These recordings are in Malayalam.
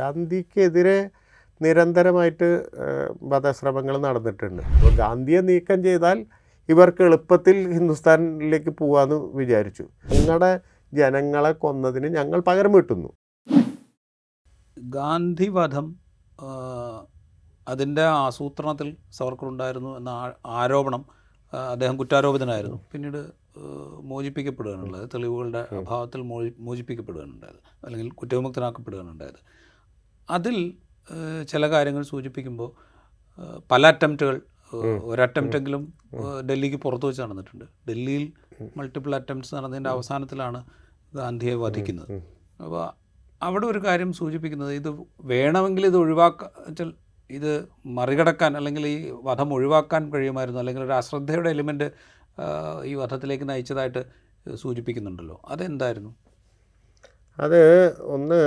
ഗാന്ധിക്കെതിരെ നിരന്തരമായിട്ട് വധശ്രമങ്ങൾ നടന്നിട്ടുണ്ട്. അപ്പോൾ ഗാന്ധിയെ നീക്കം ചെയ്താൽ ഇവർക്ക് എളുപ്പത്തിൽ ഹിന്ദുസ്ഥാനിലേക്ക് പോകാമെന്ന് വിചാരിച്ചു. നിങ്ങളുടെ ജനങ്ങളെ കൊന്നതിന് ഞങ്ങൾ പകരം വീട്ടുന്നു. ഗാന്ധിവധം അതിന്റെ ആസൂത്രണത്തിൽ സവർക്കർ ഉണ്ടായിരുന്നു എന്ന ആരോപണം അദ്ദേഹം കുറ്റാരോപിതനായിരുന്നു. പിന്നീട് മോചിപ്പിക്കപ്പെടുകയാണുള്ളത് തെളിവുകളുടെ അഭാവത്തിൽ മോചി മോചിപ്പിക്കപ്പെടുകയാണുണ്ടായത്. അല്ലെങ്കിൽ കുറ്റവിമുക്തനാക്കപ്പെടുകയാണ് ഉണ്ടായത് അതിൽ ചില കാര്യങ്ങൾ സൂചിപ്പിക്കുമ്പോൾ പല അറ്റംപ്റ്റുകൾ ഒരു അറ്റംപ്റ്റെങ്കിലും ഡൽഹിക്ക് പുറത്തു വെച്ച് നടന്നിട്ടുണ്ട്. ഡൽഹിയിൽ മൾട്ടിപ്പിൾ അറ്റംപ്റ്റ്സ് നടന്നതിന്റെ അവസാനത്തിലാണ് ഗാന്ധിയെ വധിക്കുന്നത്. അപ്പോൾ അവിടെ ഒരു കാര്യം സൂചിപ്പിക്കുന്നത് ഇത് വേണമെങ്കിൽ ഇത് ഒഴിവാക്ക ഇത് മറികടക്കാൻ അല്ലെങ്കിൽ ഈ വധം ഒഴിവാക്കാൻ കഴിയുമായിരുന്നു അല്ലെങ്കിൽ ഒരു അശ്രദ്ധയുടെ എലിമെന്റ് ഈ വധത്തിലേക്ക് നയിച്ചതായിട്ട് സൂചിപ്പിക്കുന്നുണ്ടല്ലോ. അതെന്തായിരുന്നു? അത് ഒന്ന്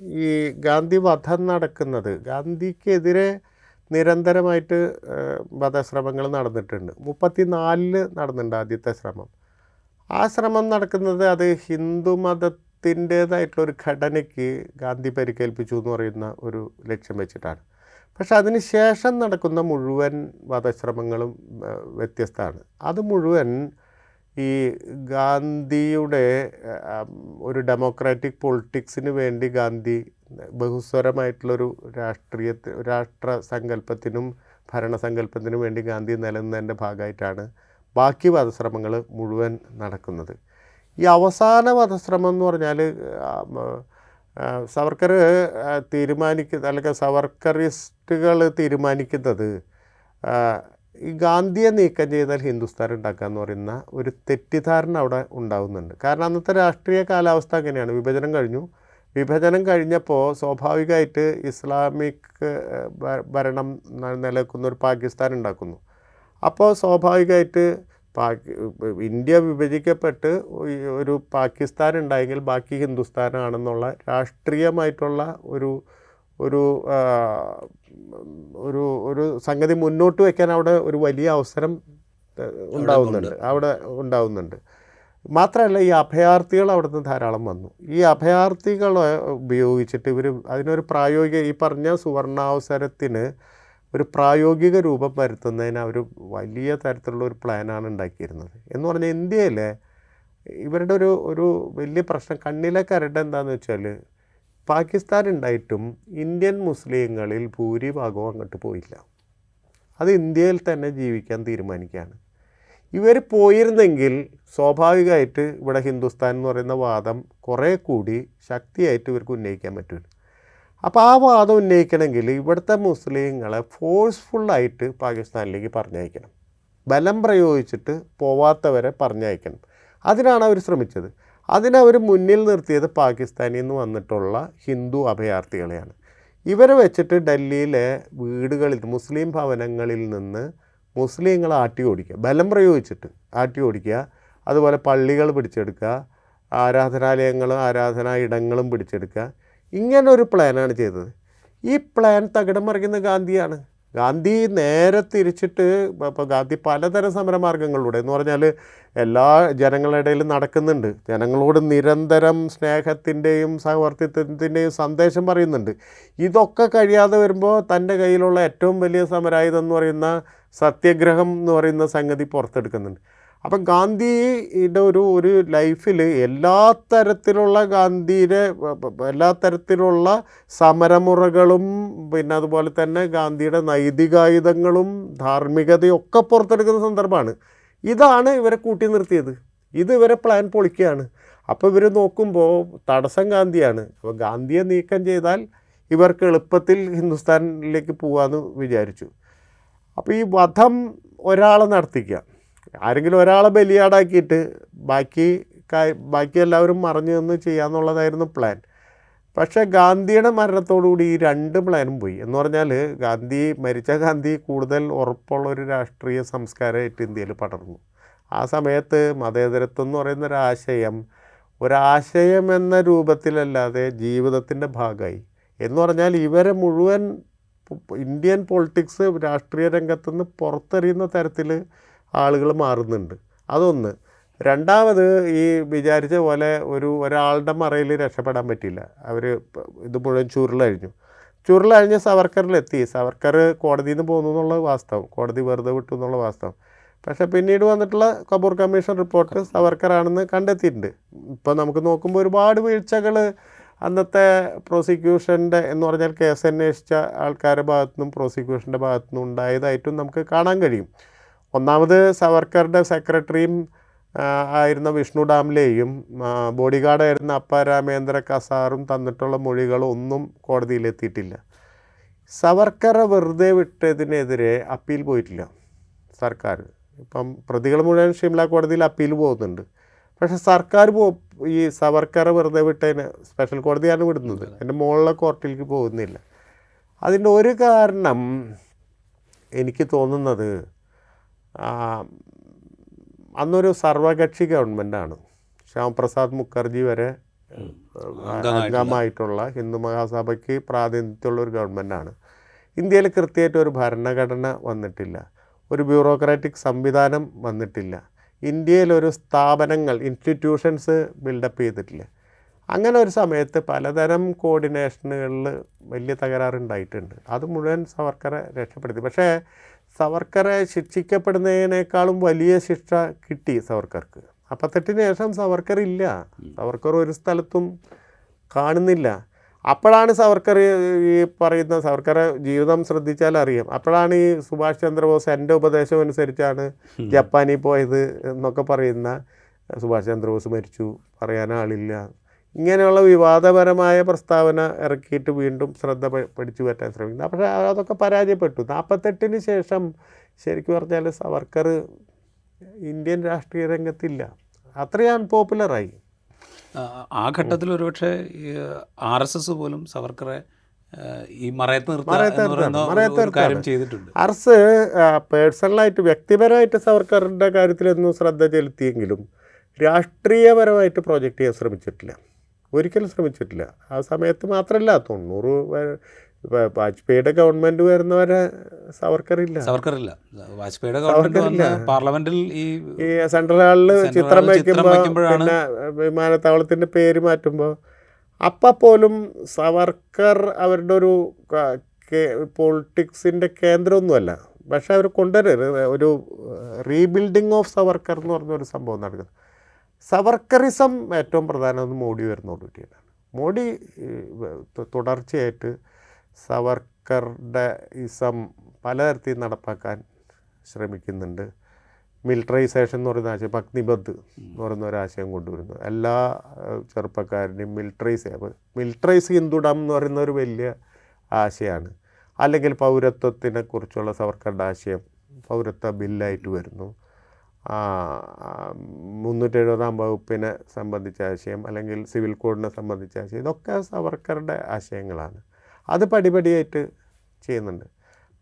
ഈ ഗാന്ധി വധം നടക്കുന്നത് ഗാന്ധിക്കെതിരെ നിരന്തരമായിട്ട് വധശ്രമങ്ങൾ നടന്നിട്ടുണ്ട്. മുപ്പത്തി നാലിൽ നടന്നിട്ടുണ്ട് ആദ്യത്തെ ശ്രമം. ആ ശ്രമം നടക്കുന്നത് അത് ഹിന്ദു മതത്തിന്റേതായിട്ടുള്ള ഒരു ഘടനയ്ക്ക് ഗാന്ധി പരിക്കേൽപ്പിച്ചു എന്ന് പറയുന്ന ഒരു ലക്ഷ്യം വെച്ചിട്ടാണ്. പക്ഷെ അതിന് ശേഷം നടക്കുന്ന മുഴുവൻ വധശ്രമങ്ങളും വ്യത്യസ്തമാണ്. അത് മുഴുവൻ ഈ ഗാന്ധിയുടെ ഒരു ഡെമോക്രാറ്റിക് പൊളിറ്റിക്സിന് വേണ്ടി ഗാന്ധി ബഹുസ്വരമായിട്ടുള്ളൊരു രാഷ്ട്രീയ രാഷ്ട്ര സങ്കല്പത്തിനും ഭരണസങ്കല്പത്തിനും വേണ്ടി ഗാന്ധി നിലനിന്നതിന്റെ ഭാഗമായിട്ടാണ് ബാക്കി വധശ്രമങ്ങൾ മുഴുവൻ നടക്കുന്നത്. ഈ അവസാന വധശ്രമം എന്ന് പറഞ്ഞാൽ സവർക്കർ തീരുമാനിക്കുന്ന അല്ലെങ്കിൽ സവർക്കറിസ്റ്റുകൾ തീരുമാനിക്കുന്നത് ഈ ഗാന്ധിയെ നീക്കം ചെയ്താൽ ഹിന്ദുസ്ഥാൻ ഉണ്ടാക്കുക എന്ന് പറയുന്ന ഒരു തെറ്റിദ്ധാരണ അവിടെ ഉണ്ടാകുന്നുണ്ട് കാരണം അന്നത്തെ രാഷ്ട്രീയ കാലാവസ്ഥ അങ്ങനെയാണ്. വിഭജനം കഴിഞ്ഞു. വിഭജനം കഴിഞ്ഞപ്പോൾ സ്വാഭാവികമായിട്ട് ഇസ്ലാമിക് ഭരണം നിലനിൽക്കുന്ന ഒരു പാകിസ്ഥാൻ ഉണ്ടാക്കുന്നു. അപ്പോൾ സ്വാഭാവികമായിട്ട് പാകി ഇന്ത്യ വിഭജിക്കപ്പെട്ട് ഒരു പാകിസ്ഥാൻ ഉണ്ടായെങ്കിൽ ബാക്കി ഹിന്ദുസ്ഥാനാണെന്നുള്ള രാഷ്ട്രീയമായിട്ടുള്ള ഒരു ഒരു ഒരു ഒരു സംഗതി മുന്നോട്ട് വയ്ക്കാൻ അവിടെ ഒരു വലിയ അവസരം ഉണ്ടാവുന്നുണ്ട്. അവിടെ ഉണ്ടാവുന്നുണ്ട്. മാത്രമല്ല ഈ അഭയാർത്ഥികൾ അവിടുന്ന് ധാരാളം വന്നു. ഈ അഭയാർത്ഥികളെ ഉപയോഗിച്ചിട്ട് ഇവർ അതിനൊരു പ്രായോഗിക ഈ പറഞ്ഞ സുവർണാവസരത്തിന് ഒരു പ്രായോഗിക രൂപം വരുത്തുന്നതിന് അവർ വലിയ തരത്തിലുള്ള ഒരു പ്ലാനാണ് ഉണ്ടാക്കിയിരുന്നത്. എന്ന് പറഞ്ഞാൽ ഇന്ത്യയിലെ ഇവരുടെ ഒരു ഒരു വലിയ പ്രശ്നം കണ്ണിലെ കരട് എന്താണെന്ന് വെച്ചാൽ പാകിസ്ഥാൻ ഉണ്ടായിട്ടും ഇന്ത്യൻ മുസ്ലിങ്ങളിൽ ഭൂരിഭാഗവും അങ്ങോട്ട് പോയില്ല. അത് ഇന്ത്യയിൽ തന്നെ ജീവിക്കാൻ തീരുമാനിക്കുകയാണ്. ഇവർ പോയിരുന്നെങ്കിൽ സ്വാഭാവികമായിട്ട് ഇവിടെ ഹിന്ദുസ്ഥാൻ എന്ന് പറയുന്ന വാദം കുറേ കൂടി ശക്തിയായിട്ട് ഇവർക്ക് ഉന്നയിക്കാൻ പറ്റും. അപ്പോൾ ആ വാദം ഉന്നയിക്കണമെങ്കിൽ ഇവിടുത്തെ മുസ്ലിങ്ങളെ ഫോഴ്സ്ഫുള്ളായിട്ട് പാകിസ്ഥാനിലേക്ക് പറഞ്ഞയക്കണം. ബലം പ്രയോഗിച്ചിട്ട് പോവാത്തവരെ പറഞ്ഞയക്കണം. അതിനാണ് അവർ ശ്രമിച്ചത്. അതിനവർ മുന്നിൽ നിർത്തിയത് പാകിസ്ഥാനിൽ നിന്ന് വന്നിട്ടുള്ള ഹിന്ദു അഭയാർത്ഥികളെയാണ്. ഇവരെ വെച്ചിട്ട് ഡൽഹിയിലെ വീടുകളിൽ മുസ്ലിം ഭവനങ്ങളിൽ നിന്ന് മുസ്ലിങ്ങളെ ആട്ടി ഓടിക്കുക ബലം പ്രയോഗിച്ചിട്ട് ആട്ടി ഓടിക്കുക അതുപോലെ പള്ളികൾ പിടിച്ചെടുക്കുക ആരാധനാലയങ്ങളും ആരാധനാ ഇടങ്ങളും പിടിച്ചെടുക്കുക. ഇങ്ങനെ ഒരു പ്ലാനാണ് ചെയ്തത്. ഈ പ്ലാൻ തകിടം മറിക്കുന്ന ഗാന്ധിയാണ്. ഗാന്ധി നേരെ തിരിച്ചിട്ട് ഇപ്പോൾ ഗാന്ധി പലതരം സമരമാർഗങ്ങളിലൂടെ എന്ന് പറഞ്ഞാൽ എല്ലാ ജനങ്ങളുടെ ഇടയിലും നടക്കുന്നുണ്ട്. ജനങ്ങളോട് നിരന്തരം സ്നേഹത്തിന്റെയും സഹവർത്തിത്വത്തിന്റെയും സന്ദേശം പറയുന്നുണ്ട്. ഇതൊക്കെ കഴിയാതെ വരുമ്പോൾ തന്റെ കയ്യിലുള്ള ഏറ്റവും വലിയ സമരായുധം എന്ന് പറയുന്ന സത്യഗ്രഹം എന്ന് പറയുന്ന സംഗതി പുറത്തെടുക്കുന്നുണ്ട്. അപ്പം ഗാന്ധിയുടെ ഒരു ഒരു ലൈഫിൽ എല്ലാ തരത്തിലുള്ള ഗാന്ധിയുടെ എല്ലാ തരത്തിലുള്ള സമരമുറകളും പിന്നെ അതുപോലെ തന്നെ ഗാന്ധിയുടെ നൈതികായുധങ്ങളും ധാർമ്മികതയും ഒക്കെ പുറത്തെടുക്കുന്ന സന്ദർഭമാണ്. ഇതാണ് ഇവരെ കൂട്ടി നിർത്തിയത്. ഇത് ഇവരെ പ്ലാൻ പൊളിക്കുകയാണ്. അപ്പോൾ ഇവർ നോക്കുമ്പോൾ തടസ്സം ഗാന്ധിയാണ്. അപ്പോൾ ഗാന്ധിയെ നീക്കം ചെയ്താൽ ഇവർക്ക് എളുപ്പത്തിൽ ഹിന്ദുസ്ഥാനിലേക്ക് പോകാമെന്ന് വിചാരിച്ചു. അപ്പോൾ ഈ വധം ഒരാളെ നടത്തിക്കുക. ആരെങ്കിലും ഒരാളെ ബലിയാടാക്കിയിട്ട് ബാക്കി ബാക്കി എല്ലാവരും മറിഞ്ഞു നിന്ന് ചെയ്യാമെന്നുള്ളതായിരുന്നു പ്ലാൻ പക്ഷേ ഗാന്ധിയുടെ മരണത്തോടുകൂടി ഈ രണ്ട് പ്ലാനും പോയി. എന്ന് പറഞ്ഞാൽ ഗാന്ധി മരിച്ച ഗാന്ധി കൂടുതൽ ഉറപ്പുള്ള ഒരു രാഷ്ട്രീയ സംസ്കാരമായിട്ട് ഇന്ത്യയിൽ പടർന്നു. ആ സമയത്ത് മതേതരത്വം എന്ന് പറയുന്ന ഒരു ആശയം ഒരാശയം എന്ന രൂപത്തിലല്ലാതെ ജീവിതത്തിന്റെ ഭാഗമായി. എന്ന് പറഞ്ഞാൽ ഇവരെ മുഴുവൻ ഇന്ത്യൻ പൊളിറ്റിക്സ് രാഷ്ട്രീയ രംഗത്തുനിന്ന് പുറത്തെറിയുന്ന തരത്തിൽ ആളുകൾ മാറുന്നുണ്ട്. അതൊന്ന്. രണ്ടാമത് ഈ വിചാരിച്ച പോലെ ഒരു ഒരാളുടെ മറയിൽ രക്ഷപ്പെടാൻ പറ്റില്ല അവർ ഇത് മുഴുവൻ ചുരുളഴിഞ്ഞു. ചുരുളഴിഞ്ഞ് സവർക്കറിലെത്തി. സവർക്കർ കോടതിയിൽ നിന്ന് പോകുന്നു എന്നുള്ള വാസ്തവം. കോടതി വെറുതെ വിട്ടു എന്നുള്ള വാസ്തവം. പക്ഷെ പിന്നീട് വന്നിട്ടുള്ള കപൂർ കമ്മീഷൻ റിപ്പോർട്ട് സവർക്കറാണെന്ന് കണ്ടെത്തിയിട്ടുണ്ട്. ഇപ്പോൾ നമുക്ക് നോക്കുമ്പോൾ ഒരുപാട് വീഴ്ചകൾ അന്നത്തെ പ്രോസിക്യൂഷന്റെ എന്ന് പറഞ്ഞാൽ കേസ് അന്വേഷിച്ച ആൾക്കാരുടെ ഭാഗത്തു നിന്നും പ്രോസിക്യൂഷന്റെ ഭാഗത്തു നിന്നും ഉണ്ടായതായിട്ടും നമുക്ക് കാണാൻ കഴിയും. ഒന്നാമത് സവർക്കറുടെ സെക്രട്ടറിയും ആയിരുന്ന വിഷ്ണു ഡാംലെയും ബോഡി ഗാർഡായിരുന്ന അപ്പ രാമേന്ദ്ര കസാറും തന്നിട്ടുള്ള മൊഴികളൊന്നും കോടതിയിലെത്തിയിട്ടില്ല സവർക്കറെ വെറുതെ വിട്ടതിനെതിരെ അപ്പീൽ പോയിട്ടില്ല സർക്കാർ ഇപ്പം പ്രതികൾ മുഴുവൻ ഷിംല കോടതിയിൽ അപ്പീൽ പോകുന്നുണ്ട്. പക്ഷെ സർക്കാർ പോ ഈ സവർക്കറെ വെറുതെ വിട്ടതിന് സ്പെഷ്യൽ കോടതിയാണ് വിടുന്നത്. എന്റെ മുകളിലെ കോർട്ടിലേക്ക് പോകുന്നില്ല. അതിന്റെ ഒരു കാരണം എനിക്ക് തോന്നുന്നത് അന്നൊരു സർവകക്ഷി ഗവൺമെന്റാണ് ശ്യാമപ്രസാദ് മുഖർജി വരെ അംഗമായിട്ടുള്ള ഹിന്ദു മഹാസഭയ്ക്ക് പ്രാതിനിധ്യമുള്ള ഒരു ഗവൺമെന്റാണ് ഇന്ത്യയിൽ കൃത്യമായിട്ട് ഒരു ഭരണഘടന വന്നിട്ടില്ല. ഒരു ബ്യൂറോക്രാറ്റിക് സംവിധാനം വന്നിട്ടില്ല. ഇന്ത്യയിൽ ഒരു സ്ഥാപനങ്ങൾ ഇൻസ്റ്റിറ്റ്യൂഷൻസ് ബിൽഡപ്പ് ചെയ്തിട്ടില്ല. അങ്ങനെ ഒരു സമയത്ത് പലതരം കോർഡിനേഷനുകളിൽ വലിയ തകരാറുണ്ടായിട്ടുണ്ട്. അത് മുഴുവൻ സവർക്കറെ രക്ഷപ്പെടുത്തി. പക്ഷേ സവർക്കറെ ശിക്ഷിക്കപ്പെടുന്നതിനേക്കാളും വലിയ ശിക്ഷ കിട്ടി സവർക്കർക്ക്. അപ്പത്തെട്ടിന് ശേഷം സവർക്കർ ഇല്ല സവർക്കർ ഒരു സ്ഥലത്തും കാണുന്നില്ല. അപ്പോഴാണ് സവർക്കർ ഈ പറയുന്ന സവർക്കറെ ജീവിതം ശ്രദ്ധിച്ചാൽ അറിയാം. അപ്പോഴാണ് ഈ സുഭാഷ് ചന്ദ്രബോസ് എന്റെ ഉപദേശം അനുസരിച്ചാണ് ജപ്പാനിൽ പോയത് എന്നൊക്കെ പറയുന്ന സുഭാഷ് ചന്ദ്രബോസ് മരിച്ചു. പറയാൻ ആളില്ല. ഇങ്ങനെയുള്ള വിവാദപരമായ പ്രസ്താവന ഇറക്കിയിട്ട് വീണ്ടും ശ്രദ്ധ പഠിച്ചു പിടിച്ചു പറ്റാൻ ശ്രമിക്കുന്നത് പക്ഷേ അതൊക്കെ പരാജയപ്പെട്ടു. നാൽപ്പത്തെട്ടിന് ശേഷം ശരിക്കും പറഞ്ഞാൽ സവർക്കർ ഇന്ത്യൻ രാഷ്ട്രീയ രംഗത്തില്ല. അത്രയും അൺപോപ്പുലറായി ആ, ഘട്ടത്തിൽ ഒരുപക്ഷെ ആർ എസ് എസ് പോലും സവർക്കറെ ഈ മറയത്ത് നിർത്തുക ചെയ്തിട്ടുണ്ട്. ചെയ്തിട്ടുണ്ട് അർസ് പേഴ്സണലായിട്ട് വ്യക്തിപരമായിട്ട് സവർക്കറിന്റെ കാര്യത്തിലൊന്നും ശ്രദ്ധ ചെലുത്തിയെങ്കിലും രാഷ്ട്രീയപരമായിട്ട് പ്രൊജക്റ്റ് ചെയ്യാൻ ശ്രമിച്ചിട്ടില്ല. ഒരിക്കലും ശ്രമിച്ചിട്ടില്ല. ആ സമയത്ത് മാത്രമല്ല തൊണ്ണൂറ് വാജ്പേയിയുടെ ഗവൺമെന്റ് വരുന്നവരെ സവർക്കറില്ല. സവർക്കറില്ല. വാജ്പേയിയുടെ ഗവൺമെന്റ് പാർലമെന്റിൽ ഈ സെൻട്രൽ ഹാളിൽ ചിത്രം വയ്ക്കുമ്പോ വയ്ക്കുമ്പോൾ പിന്നെ വിമാനത്താവളത്തിന്റെ പേര് മാറ്റുമ്പോൾ അപ്പം പോലും സവർക്കർ അവരുടെ ഒരു പൊളിറ്റിക്സിന്റെ കേന്ദ്രമൊന്നുമല്ല. പക്ഷെ അവർ കൊണ്ടുവരരുത്. ഒരു റീബിൽഡിങ് ഓഫ് സവർക്കർ എന്ന് പറഞ്ഞൊരു സംഭവം നടക്കുന്നത് സവർക്കറിസം ഏറ്റവും പ്രധാനമെന്ന് മോഡി വരുന്നതോടുകൂടിയാണ് മോഡി തുടർച്ചയായിട്ട് സവർക്കറുടെ ഇസം പലതരത്തിൽ നടപ്പാക്കാൻ ശ്രമിക്കുന്നുണ്ട്. മിലിറ്ററൈസേഷൻ എന്ന് പറയുന്ന ആശയം അഗ്നിബദ് എന്ന് പറയുന്ന ഒരു ആശയം കൊണ്ടുവരുന്നു. എല്ലാ ചെറുപ്പക്കാരനെയും മിലിറ്ററൈസ് മിലിറ്ററൈസ് ഹിന്ദുഡം എന്ന് പറയുന്ന ഒരു വലിയ ആശയമാണ് അല്ലെങ്കിൽ പൗരത്വത്തിനെ കുറിച്ചുള്ള സവർക്കറുടെ ആശയം പൗരത്വ ബില്ലായിട്ട് വരുന്നു. മുന്നൂറ്റി എഴുപതാം വകുപ്പിനെ സംബന്ധിച്ച ആശയം അല്ലെങ്കിൽ സിവിൽ കോഡിനെ സംബന്ധിച്ച ആശയം ഇതൊക്കെ സവർക്കറുടെ ആശയങ്ങളാണ്. അത് പടിപടിയായിട്ട് ചെയ്യുന്നുണ്ട്.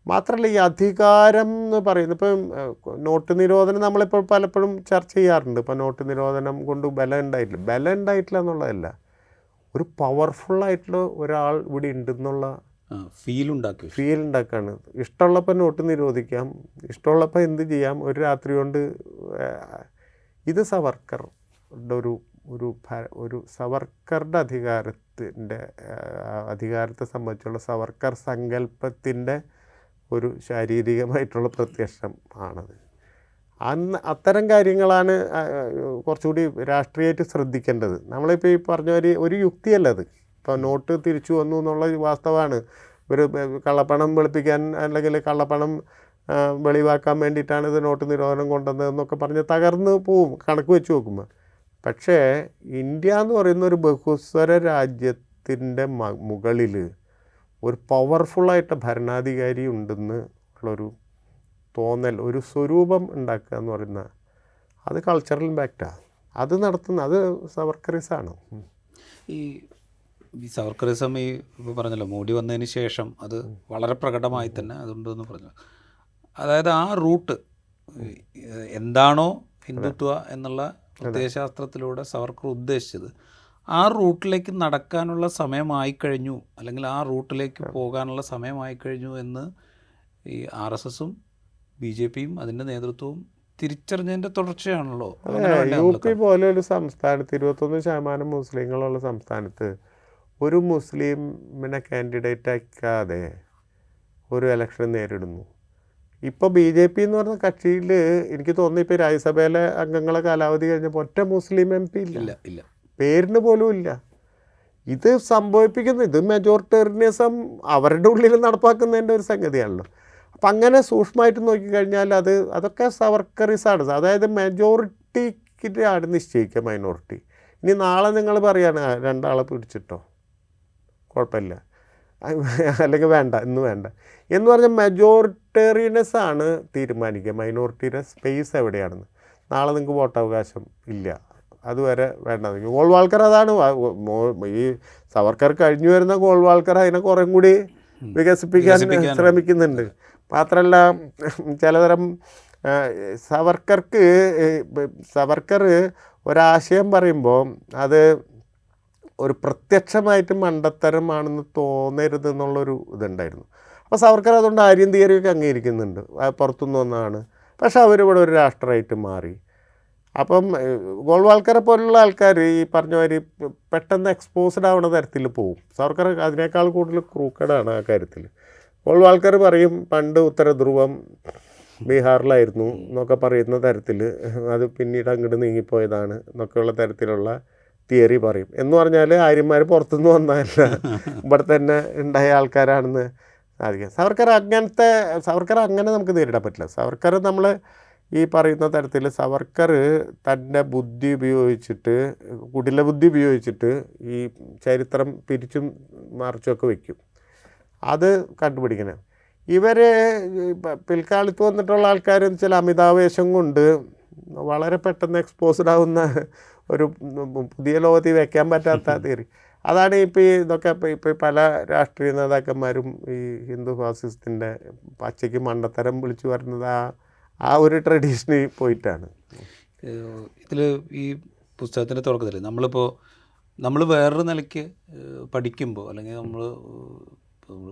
മാത്രമല്ല ഈ അധികാരം എന്ന് പറയുന്നത് ഇപ്പം നോട്ട് നിരോധനം നമ്മളിപ്പോൾ പലപ്പോഴും ചർച്ച ചെയ്യാറുണ്ട്. ഇപ്പോൾ നോട്ട് നിരോധനം കൊണ്ട് ബലം ഉണ്ടായിട്ടില്ല. ബലം ഉണ്ടായിട്ടില്ല എന്നുള്ളതല്ല. ഒരു പവർഫുള്ളായിട്ടുള്ള ഒരാൾ ഇവിടെ ഉണ്ടെന്നുള്ള ഫീൽ ഉണ്ടാക്കി ഫീൽ ഉണ്ടാക്കാണ് ഇഷ്ടമുള്ളപ്പോൾ നോട്ട് നിരോധിക്കാം. ഇഷ്ടമുള്ളപ്പോൾ എന്ത് ചെയ്യാം? ഒരു രാത്രി കൊണ്ട് ഇത് സവർക്കറുടെ ഒരു ഒരു ഒരു സവർക്കറുടെ അധികാരത്തിന്റെ അധികാരത്തെ സംബന്ധിച്ചുള്ള സവർക്കർ സങ്കല്പത്തിന്റെ ഒരു ശാരീരികമായിട്ടുള്ള പ്രത്യക്ഷം ആണത്. അന്ന് അത്തരം കാര്യങ്ങളാണ് കുറച്ചുകൂടി രാഷ്ട്രീയമായിട്ട് ശ്രദ്ധിക്കേണ്ടത്. നമ്മളിപ്പോൾ ഈ പറഞ്ഞ ഒരു ഒരു യുക്തിയല്ല അത്. ഇപ്പോൾ നോട്ട് തിരിച്ചു വന്നു എന്നുള്ള വാസ്തവമാണ്. ഒരു കള്ളപ്പണം വെളുപ്പിക്കാൻ അല്ലെങ്കിൽ കള്ളപ്പണം വെളിവാക്കാൻ വേണ്ടിയിട്ടാണ് ഇത് നോട്ട് നിരോധനം കൊണ്ടുവന്നതെന്നൊക്കെ പറഞ്ഞ് തകർന്ന് പോവും കണക്ക് വെച്ച് നോക്കുമ്പോൾ പക്ഷേ ഇന്ത്യ എന്ന് പറയുന്ന ഒരു ബഹുസ്വര രാജ്യത്തിന്റെ മുകളിൽ ഒരു പവർഫുള്ളായിട്ട് ഭരണാധികാരി ഉണ്ടെന്ന് ഉള്ളൊരു തോന്നൽ ഒരു സ്വരൂപം ഉണ്ടാക്കുക എന്ന് പറയുന്ന അത് കൾച്ചറൽ ഇമ്പാക്റ്റാണ് അത് നടത്തുന്ന അത് സവർക്കറിസാണ്. ഈ ഈ സവർക്കറിസം ഈ ഇപ്പോൾ പറഞ്ഞല്ലോ മോഡി വന്നതിന് ശേഷം അത് വളരെ പ്രകടമായി തന്നെ അതുണ്ടെന്ന് പറഞ്ഞു അതായത് ആ റൂട്ട് എന്താണോ ഹിന്ദുത്വ എന്നുള്ള പ്രത്യയശാസ്ത്രത്തിലൂടെ സവർക്കർ ഉദ്ദേശിച്ചത് ആ റൂട്ടിലേക്ക് നടക്കാനുള്ള സമയമായി കഴിഞ്ഞു അല്ലെങ്കിൽ ആ റൂട്ടിലേക്ക് പോകാനുള്ള സമയമായി കഴിഞ്ഞു എന്ന് ഈ ആർ എസ് എസും ബി ജെ പിയും അതിന്റെ നേതൃത്വവും തിരിച്ചറിഞ്ഞതിന്റെ തുടർച്ചയാണല്ലോ. യു പി പോലെ ഒരു സംസ്ഥാനത്ത് ഇരുപത്തൊന്ന് ശതമാനം മുസ്ലിങ്ങളുള്ള സംസ്ഥാനത്ത് ഒരു മുസ്ലിമിനെ കാൻഡിഡേറ്റ് ആക്കാതെ ഒരു ഇലക്ഷൻ നേരിടുന്നു. ഇപ്പോൾ ബി ജെ പി എന്ന് പറഞ്ഞ കക്ഷിയിൽ എനിക്ക് തോന്നുന്നു ഇപ്പോൾ രാജ്യസഭയിലെ അംഗങ്ങളെ കാലാവധി കഴിഞ്ഞപ്പോൾ ഒറ്റ മുസ്ലിം എം പി ഇല്ല. ഇല്ല പേരിന് പോലും ഇല്ല. ഇത് സംഭവിപ്പിക്കുന്നു ഇത് മെജോറിറ്റേറിയനിസം അവരുടെ ഉള്ളിൽ നടപ്പാക്കുന്നതിന്റെ ഒരു സംഗതിയാണല്ലോ. അപ്പം അങ്ങനെ സൂക്ഷ്മമായിട്ട് നോക്കിക്കഴിഞ്ഞാൽ അത് അതൊക്കെ സവർക്കറിസാണ്. അതായത് മെജോറിറ്റിക്കാണ് നിശ്ചയിക്കുക മൈനോറിറ്റി ഇനി നാളെ നിങ്ങൾ പറയാണ് "ആ, രണ്ടാളെ പിടിച്ചിട്ടോ? കുഴപ്പമില്ല. അല്ലെങ്കിൽ വേണ്ട ഇന്ന് വേണ്ട. എന്ന് പറഞ്ഞാൽ മെജോറിറ്റേറിയനസ് ആണ് തീരുമാനിക്കുക. മൈനോറിറ്റിയുടെ സ്പേസ് എവിടെയാണെന്ന്. നാളെ നിങ്ങൾക്ക് വോട്ട് അവകാശം ഇല്ല. അതുവരെ വേണ്ട. ഗോൾവാൾക്കർ അതാണ്. ഈ സവർക്കർ കഴിഞ്ഞു വരുന്ന ഗോൾവാൾക്കർ അതിനെ കുറേ കൂടി വികസിപ്പിക്കാൻ ശ്രമിക്കുന്നുണ്ട്. മാത്രമല്ല ചിലതരം സവർക്കർക്ക് സവർക്കർ ഒരാശയം പറയുമ്പോൾ അത് ഒരു പ്രത്യക്ഷമായിട്ട് മണ്ടത്തരമാണെന്ന് തോന്നരുത് എന്നുള്ളൊരു ഇതുണ്ടായിരുന്നു. അപ്പോൾ സവർക്കർ അതുകൊണ്ട് ആര്യൻ തിയറിയൊക്കെ അംഗീകരിക്കുന്നുണ്ട്. പുറത്തുനിന്ന് വന്നതാണ്. പക്ഷേ അവരിവിടെ ഒരു രാഷ്ട്രമായിട്ട് മാറി. അപ്പം ഗോൾവാൾക്കറെ പോലുള്ള ആൾക്കാർ ഈ പറഞ്ഞ മാതിരി പെട്ടെന്ന് എക്സ്പോസ്ഡ് ആവുന്ന തരത്തിൽ പോവും. സവർക്കർ അതിനേക്കാൾ കൂടുതൽ ക്രൂക്കഡാണ് ആ കാര്യത്തിൽ. ഗോൾവാൾക്കർ പറയും പണ്ട് ഉത്തര ധ്രുവം ബീഹാറിലായിരുന്നു എന്നൊക്കെ പറയുന്ന തരത്തിൽ അത് പിന്നീട് അങ്ങോട്ട് നീങ്ങിപ്പോയതാണ് എന്നൊക്കെയുള്ള തരത്തിലുള്ള തിയറി പറയും. എന്ന് പറഞ്ഞാൽ ആര്യന്മാർ പുറത്തുനിന്ന് വന്നതല്ല. ഇവിടെ തന്നെ ഉണ്ടായ ആൾക്കാരാണെന്ന് സാധിക്കാം സവർക്കർ അങ്ങനത്തെ സവർക്കർ അങ്ങനെ നമുക്ക് നേരിടാൻ പറ്റില്ല. സവർക്കർ നമ്മൾ ഈ പറയുന്ന തരത്തിൽ സവർക്കർ തന്റെ ബുദ്ധി ഉപയോഗിച്ചിട്ട് കുടില ബുദ്ധി ഉപയോഗിച്ചിട്ട് ഈ ചരിത്രം പിരിച്ചും മറിച്ചുമൊക്കെ വയ്ക്കും അത് കണ്ടുപിടിക്കണം. ഇവർ പിൽക്കാലത്ത് വന്നിട്ടുള്ള ആൾക്കാർ വെച്ചാൽ അമിതാവേശം കൊണ്ട് വളരെ പെട്ടെന്ന് എക്സ്പോസ്ഡ് ആവുന്ന ഒരു പുതിയ ലോകത്തിൽ വയ്ക്കാൻ പറ്റാത്ത തിയറി അതാണ് ഇപ്പോൾ ഈ ഇതൊക്കെ ഇപ്പോൾ പല രാഷ്ട്രീയ നേതാക്കന്മാരും ഈ ഹിന്ദു ഫാസിസ്റ്റിന്റെ പച്ചയ്ക്ക് മണ്ടത്തരം വിളിച്ചു വരുന്നത് ആ ആ ഒരു ട്രഡീഷനിൽ പോയിട്ടാണ്. ഇതിൽ ഈ പുസ്തകത്തിന്റെ തുടക്കത്തിൽ നമ്മളിപ്പോൾ നമ്മൾ വേറൊരു നിലയ്ക്ക് പഠിക്കുമ്പോൾ അല്ലെങ്കിൽ നമ്മൾ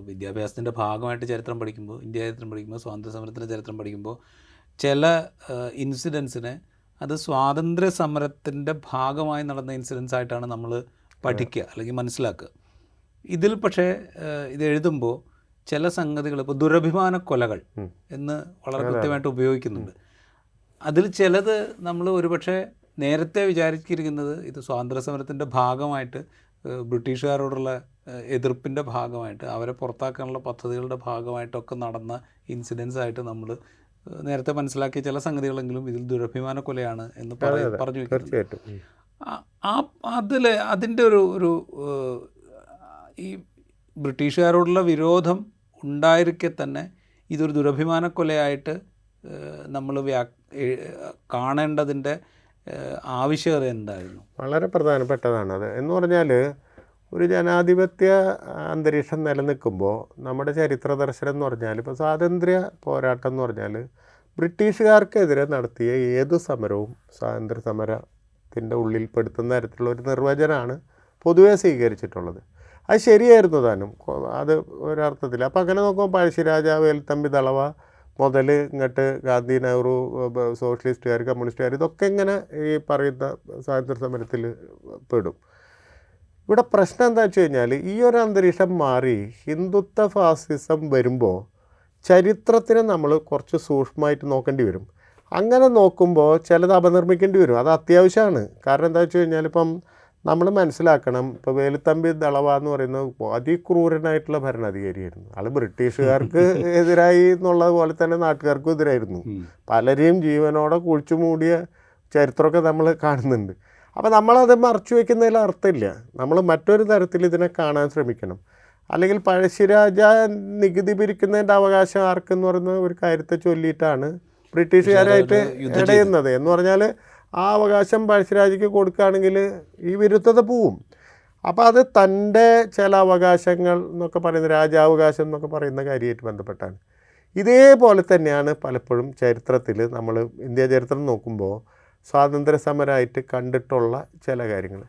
വിദ്യാഭ്യാസത്തിന്റെ ഭാഗമായിട്ട് ചരിത്രം പഠിക്കുമ്പോൾ ഇന്ത്യ ചരിത്രം പഠിക്കുമ്പോൾ സ്വാതന്ത്ര്യ സമരത്തിന്റെ ചരിത്രം പഠിക്കുമ്പോൾ ചില ഇൻസിഡൻസിനെ അത് സ്വാതന്ത്ര്യ സമരത്തിന്റെ ഭാഗമായി നടന്ന ഇൻസിഡൻസ് ആയിട്ടാണ് നമ്മൾ പഠിക്കുക അല്ലെങ്കിൽ മനസ്സിലാക്കുക. ഇതിൽ പക്ഷേ ഇത് എഴുതുമ്പോൾ ചില സംഗതികൾ ഇപ്പോൾ ദുരഭിമാന കൊലകൾ എന്ന് വളരെ കൃത്യമായിട്ട് ഉപയോഗിക്കുന്നുണ്ട്. അതിൽ ചിലത് നമ്മൾ ഒരുപക്ഷെ നേരത്തെ വിചാരിച്ചിരിക്കുന്നത് ഇത് സ്വാതന്ത്ര്യ സമരത്തിന്റെ ഭാഗമായിട്ട് ബ്രിട്ടീഷുകാരോടുള്ള എതിർപ്പിന്റെ ഭാഗമായിട്ട് അവരെ പുറത്താക്കാനുള്ള പദ്ധതികളുടെ ഭാഗമായിട്ടൊക്കെ നടന്ന ഇൻസിഡൻസ് ആയിട്ട് നമ്മൾ നേരത്തെ മനസ്സിലാക്കിയ ചില സംഗതികളെങ്കിലും ഇതിൽ ദുരഭിമാന കൊലയാണ് എന്ന് പറഞ്ഞു തീർച്ചയായിട്ടും. ആ- അതിൽ അതിന്റെ ഒരു ഒരു ഈ ബ്രിട്ടീഷുകാരോടുള്ള വിരോധം ഉണ്ടായിരിക്കെ തന്നെ ഇതൊരു ദുരഭിമാന കൊലയായിട്ട് നമ്മൾ വ്യാ കാണേണ്ടതിന്റെ ആവശ്യകത എന്തായിരുന്നു? വളരെ പ്രധാനപ്പെട്ടതാണ് അത്. എന്ന് പറഞ്ഞാൽ ഒരു ജനാധിപത്യ അന്തരീക്ഷം നിലനിൽക്കുമ്പോൾ നമ്മുടെ ചരിത്ര ദർശനം എന്ന് പറഞ്ഞാൽ ഇപ്പോൾ സ്വാതന്ത്ര്യ പോരാട്ടം എന്ന് പറഞ്ഞാൽ ബ്രിട്ടീഷുകാർക്കെതിരെ നടത്തിയ ഏത് സമരവും സ്വാതന്ത്ര്യ സമരത്തിന്റെ ഉള്ളിൽപ്പെടുത്തുന്ന തരത്തിലുള്ള ഒരു നിർവചനമാണ് പൊതുവെ സ്വീകരിച്ചിട്ടുള്ളത്. അത് ശരിയായിരുന്നു താനും. അത് ഒരർത്ഥത്തിൽ. അപ്പോൾ അങ്ങനെ നോക്കുമ്പോൾ പഴശ്ശിരാജ വേൽത്തമ്പി തളവ മുതൽ ഇങ്ങോട്ട് ഗാന്ധി നെഹ്റു സോഷ്യലിസ്റ്റുകാർ കമ്മ്യൂണിസ്റ്റുകാർ ഇതൊക്കെ ഇങ്ങനെ ഈ പറയുന്ന സ്വാതന്ത്ര്യ സമരത്തിൽ പെടും. ഇവിടെ പ്രശ്നം എന്താ വെച്ച് കഴിഞ്ഞാൽ ഈ ഒരു അന്തരീക്ഷം മാറി ഹിന്ദുത്വ ഫാസിസം വരുമ്പോൾ ചരിത്രത്തിനെ നമ്മൾ കുറച്ച് സൂക്ഷ്മമായിട്ട് നോക്കേണ്ടി വരും. അങ്ങനെ നോക്കുമ്പോൾ ചിലത് അപനിർമ്മിക്കേണ്ടി വരും. അത് അത്യാവശ്യമാണ്. കാരണം എന്താ വെച്ച് കഴിഞ്ഞാൽ ഇപ്പം നമ്മൾ മനസ്സിലാക്കണം ഇപ്പോൾ വേലുത്തമ്പി ദളവ എന്ന് പറയുന്നത് അതിക്രൂരനായിട്ടുള്ള ഭരണാധികാരിയായിരുന്നു. ആൾ ബ്രിട്ടീഷുകാർക്ക് എതിരായി എന്നുള്ളത് പോലെ തന്നെ നാട്ടുകാർക്കും എതിരായിരുന്നു. പലരെയും ജീവനോടെ കുഴിച്ചു മൂടിയ ചരിത്രമൊക്കെ നമ്മൾ കാണുന്നുണ്ട്. അപ്പോൾ നമ്മളത് മറച്ചു വയ്ക്കുന്നതിൽ അർത്ഥമില്ല. നമ്മൾ മറ്റൊരു തരത്തിൽ ഇതിനെ കാണാൻ ശ്രമിക്കണം. അല്ലെങ്കിൽ പഴശ്ശിരാജ നികുതി പിരിക്കുന്നതിന്റെ അവകാശം ആർക്കെന്ന് പറയുന്ന ഒരു കാര്യത്തെ ചൊല്ലിയിട്ടാണ് ബ്രിട്ടീഷുകാരായിട്ട് ഇടയുന്നത്. എന്ന് പറഞ്ഞാൽ ആ അവകാശം പഴശ്ശിരാജയ്ക്ക് കൊടുക്കുകയാണെങ്കിൽ ഈ വിരുദ്ധത പോവും. അപ്പോൾ അത് തന്റെ ചില അവകാശങ്ങൾ എന്നൊക്കെ പറയുന്ന രാജാവകാശം എന്നൊക്കെ പറയുന്ന കാര്യമായിട്ട് ബന്ധപ്പെട്ടാണ്. ഇതേപോലെ തന്നെയാണ് പലപ്പോഴും ചരിത്രത്തിൽ നമ്മൾ ഇന്ത്യ ചരിത്രം നോക്കുമ്പോൾ സ്വാതന്ത്ര്യ സമരമായിട്ട് കണ്ടിട്ടുള്ള ചില കാര്യങ്ങൾ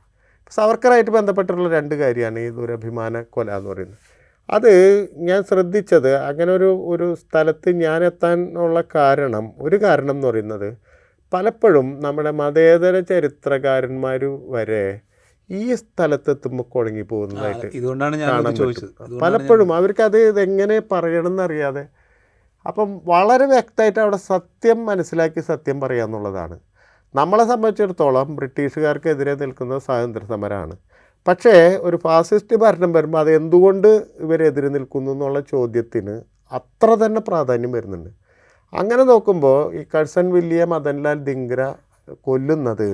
സവർക്കറായിട്ട് ബന്ധപ്പെട്ടിട്ടുള്ള രണ്ട് കാര്യമാണ് ഈ ദുരഭിമാന കൊല എന്ന് പറയുന്നത്. അത് ഞാൻ ശ്രദ്ധിച്ചത് അങ്ങനെ ഒരു ഒരു സ്ഥലത്ത് ഞാൻ എത്താനുള്ള കാരണം ഒരു കാരണം എന്ന് പറയുന്നത് പലപ്പോഴും നമ്മുടെ മതേതര ചരിത്രകാരന്മാർ വരെ ഈ സ്ഥലത്ത് എത്തുമ്പോൾ കുഴങ്ങി പോകുന്നതായിട്ട് ഇതുകൊണ്ടാണ് ഞാൻ ചോദിച്ചത്. പലപ്പോഴും അവർക്ക് അത് ഇതെങ്ങനെ പറയണം എന്നറിയാതെ അപ്പം വളരെ വ്യക്തമായിട്ട് അവിടെ സത്യം മനസ്സിലാക്കി സത്യം പറയാന്നുള്ളതാണ്. നമ്മളെ സംബന്ധിച്ചിടത്തോളം ബ്രിട്ടീഷുകാർക്കെതിരെ നിൽക്കുന്ന സ്വാതന്ത്ര്യ സമരമാണ് പക്ഷേ ഒരു ഫാസിസ്റ്റ് ഭരണം വരുമ്പോൾ അത് എന്തുകൊണ്ട് ഇവരെതിരെ നിൽക്കുന്നു എന്നുള്ള ചോദ്യത്തിന് അത്ര തന്നെ പ്രാധാന്യം വരുന്നുണ്ട്. അങ്ങനെ നോക്കുമ്പോൾ ഈ കഴ്സൺ വില്യം മദൻലാൽ ദിങ്കര കൊല്ലുന്നത്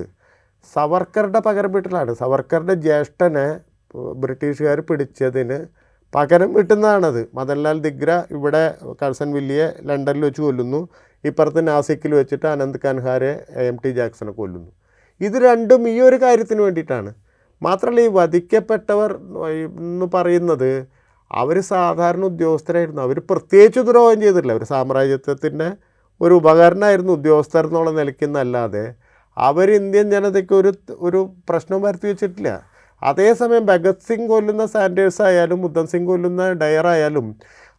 സവർക്കറുടെ പകരം വീട്ടിലാണ്. സവർക്കറുടെ ജ്യേഷ്ഠനെ ബ്രിട്ടീഷുകാർ പിടിച്ചതിന് പകരം വീട്ടുന്നതാണത്. മദൻലാൽ ദിഗ്ര ഇവിടെ കഴ്സൺ വില്ലിയെ ലണ്ടനിൽ വെച്ച് കൊല്ലുന്നു. ഇപ്പുറത്ത് നാസിക്കിൽ വെച്ചിട്ട് അനന്ത് കൻഹാരെ എം ടി ജാക്സനെ കൊല്ലുന്നു. ഇത് രണ്ടും ഈ ഒരു കാര്യത്തിന് വേണ്ടിയിട്ടാണ്. മാത്രമല്ല ഈ വധിക്കപ്പെട്ടവർ എന്ന് പറയുന്നത് അവർ സാധാരണ ഉദ്യോഗസ്ഥരായിരുന്നു. അവർ പ്രത്യേകിച്ച് ദ്രോഹം ചെയ്തിട്ടില്ല. അവർ സാമ്രാജ്യത്വത്തിന്റെ ഒരു ഉപകരണമായിരുന്നു ഉദ്യോഗസ്ഥർ എന്നുള്ള നിലയ്ക്കുന്നല്ലാതെ അവർ ഇന്ത്യൻ ജനതയ്ക്ക് ഒരു ഒരു പ്രശ്നം വരുത്തി വെച്ചിട്ടില്ല. അതേസമയം ഭഗത് സിംഗ് കൊല്ലുന്ന സാൻഡേഴ്സ് ആയാലും ഉദ്ധം സിംഗ് കൊല്ലുന്ന ഡയർ ആയാലും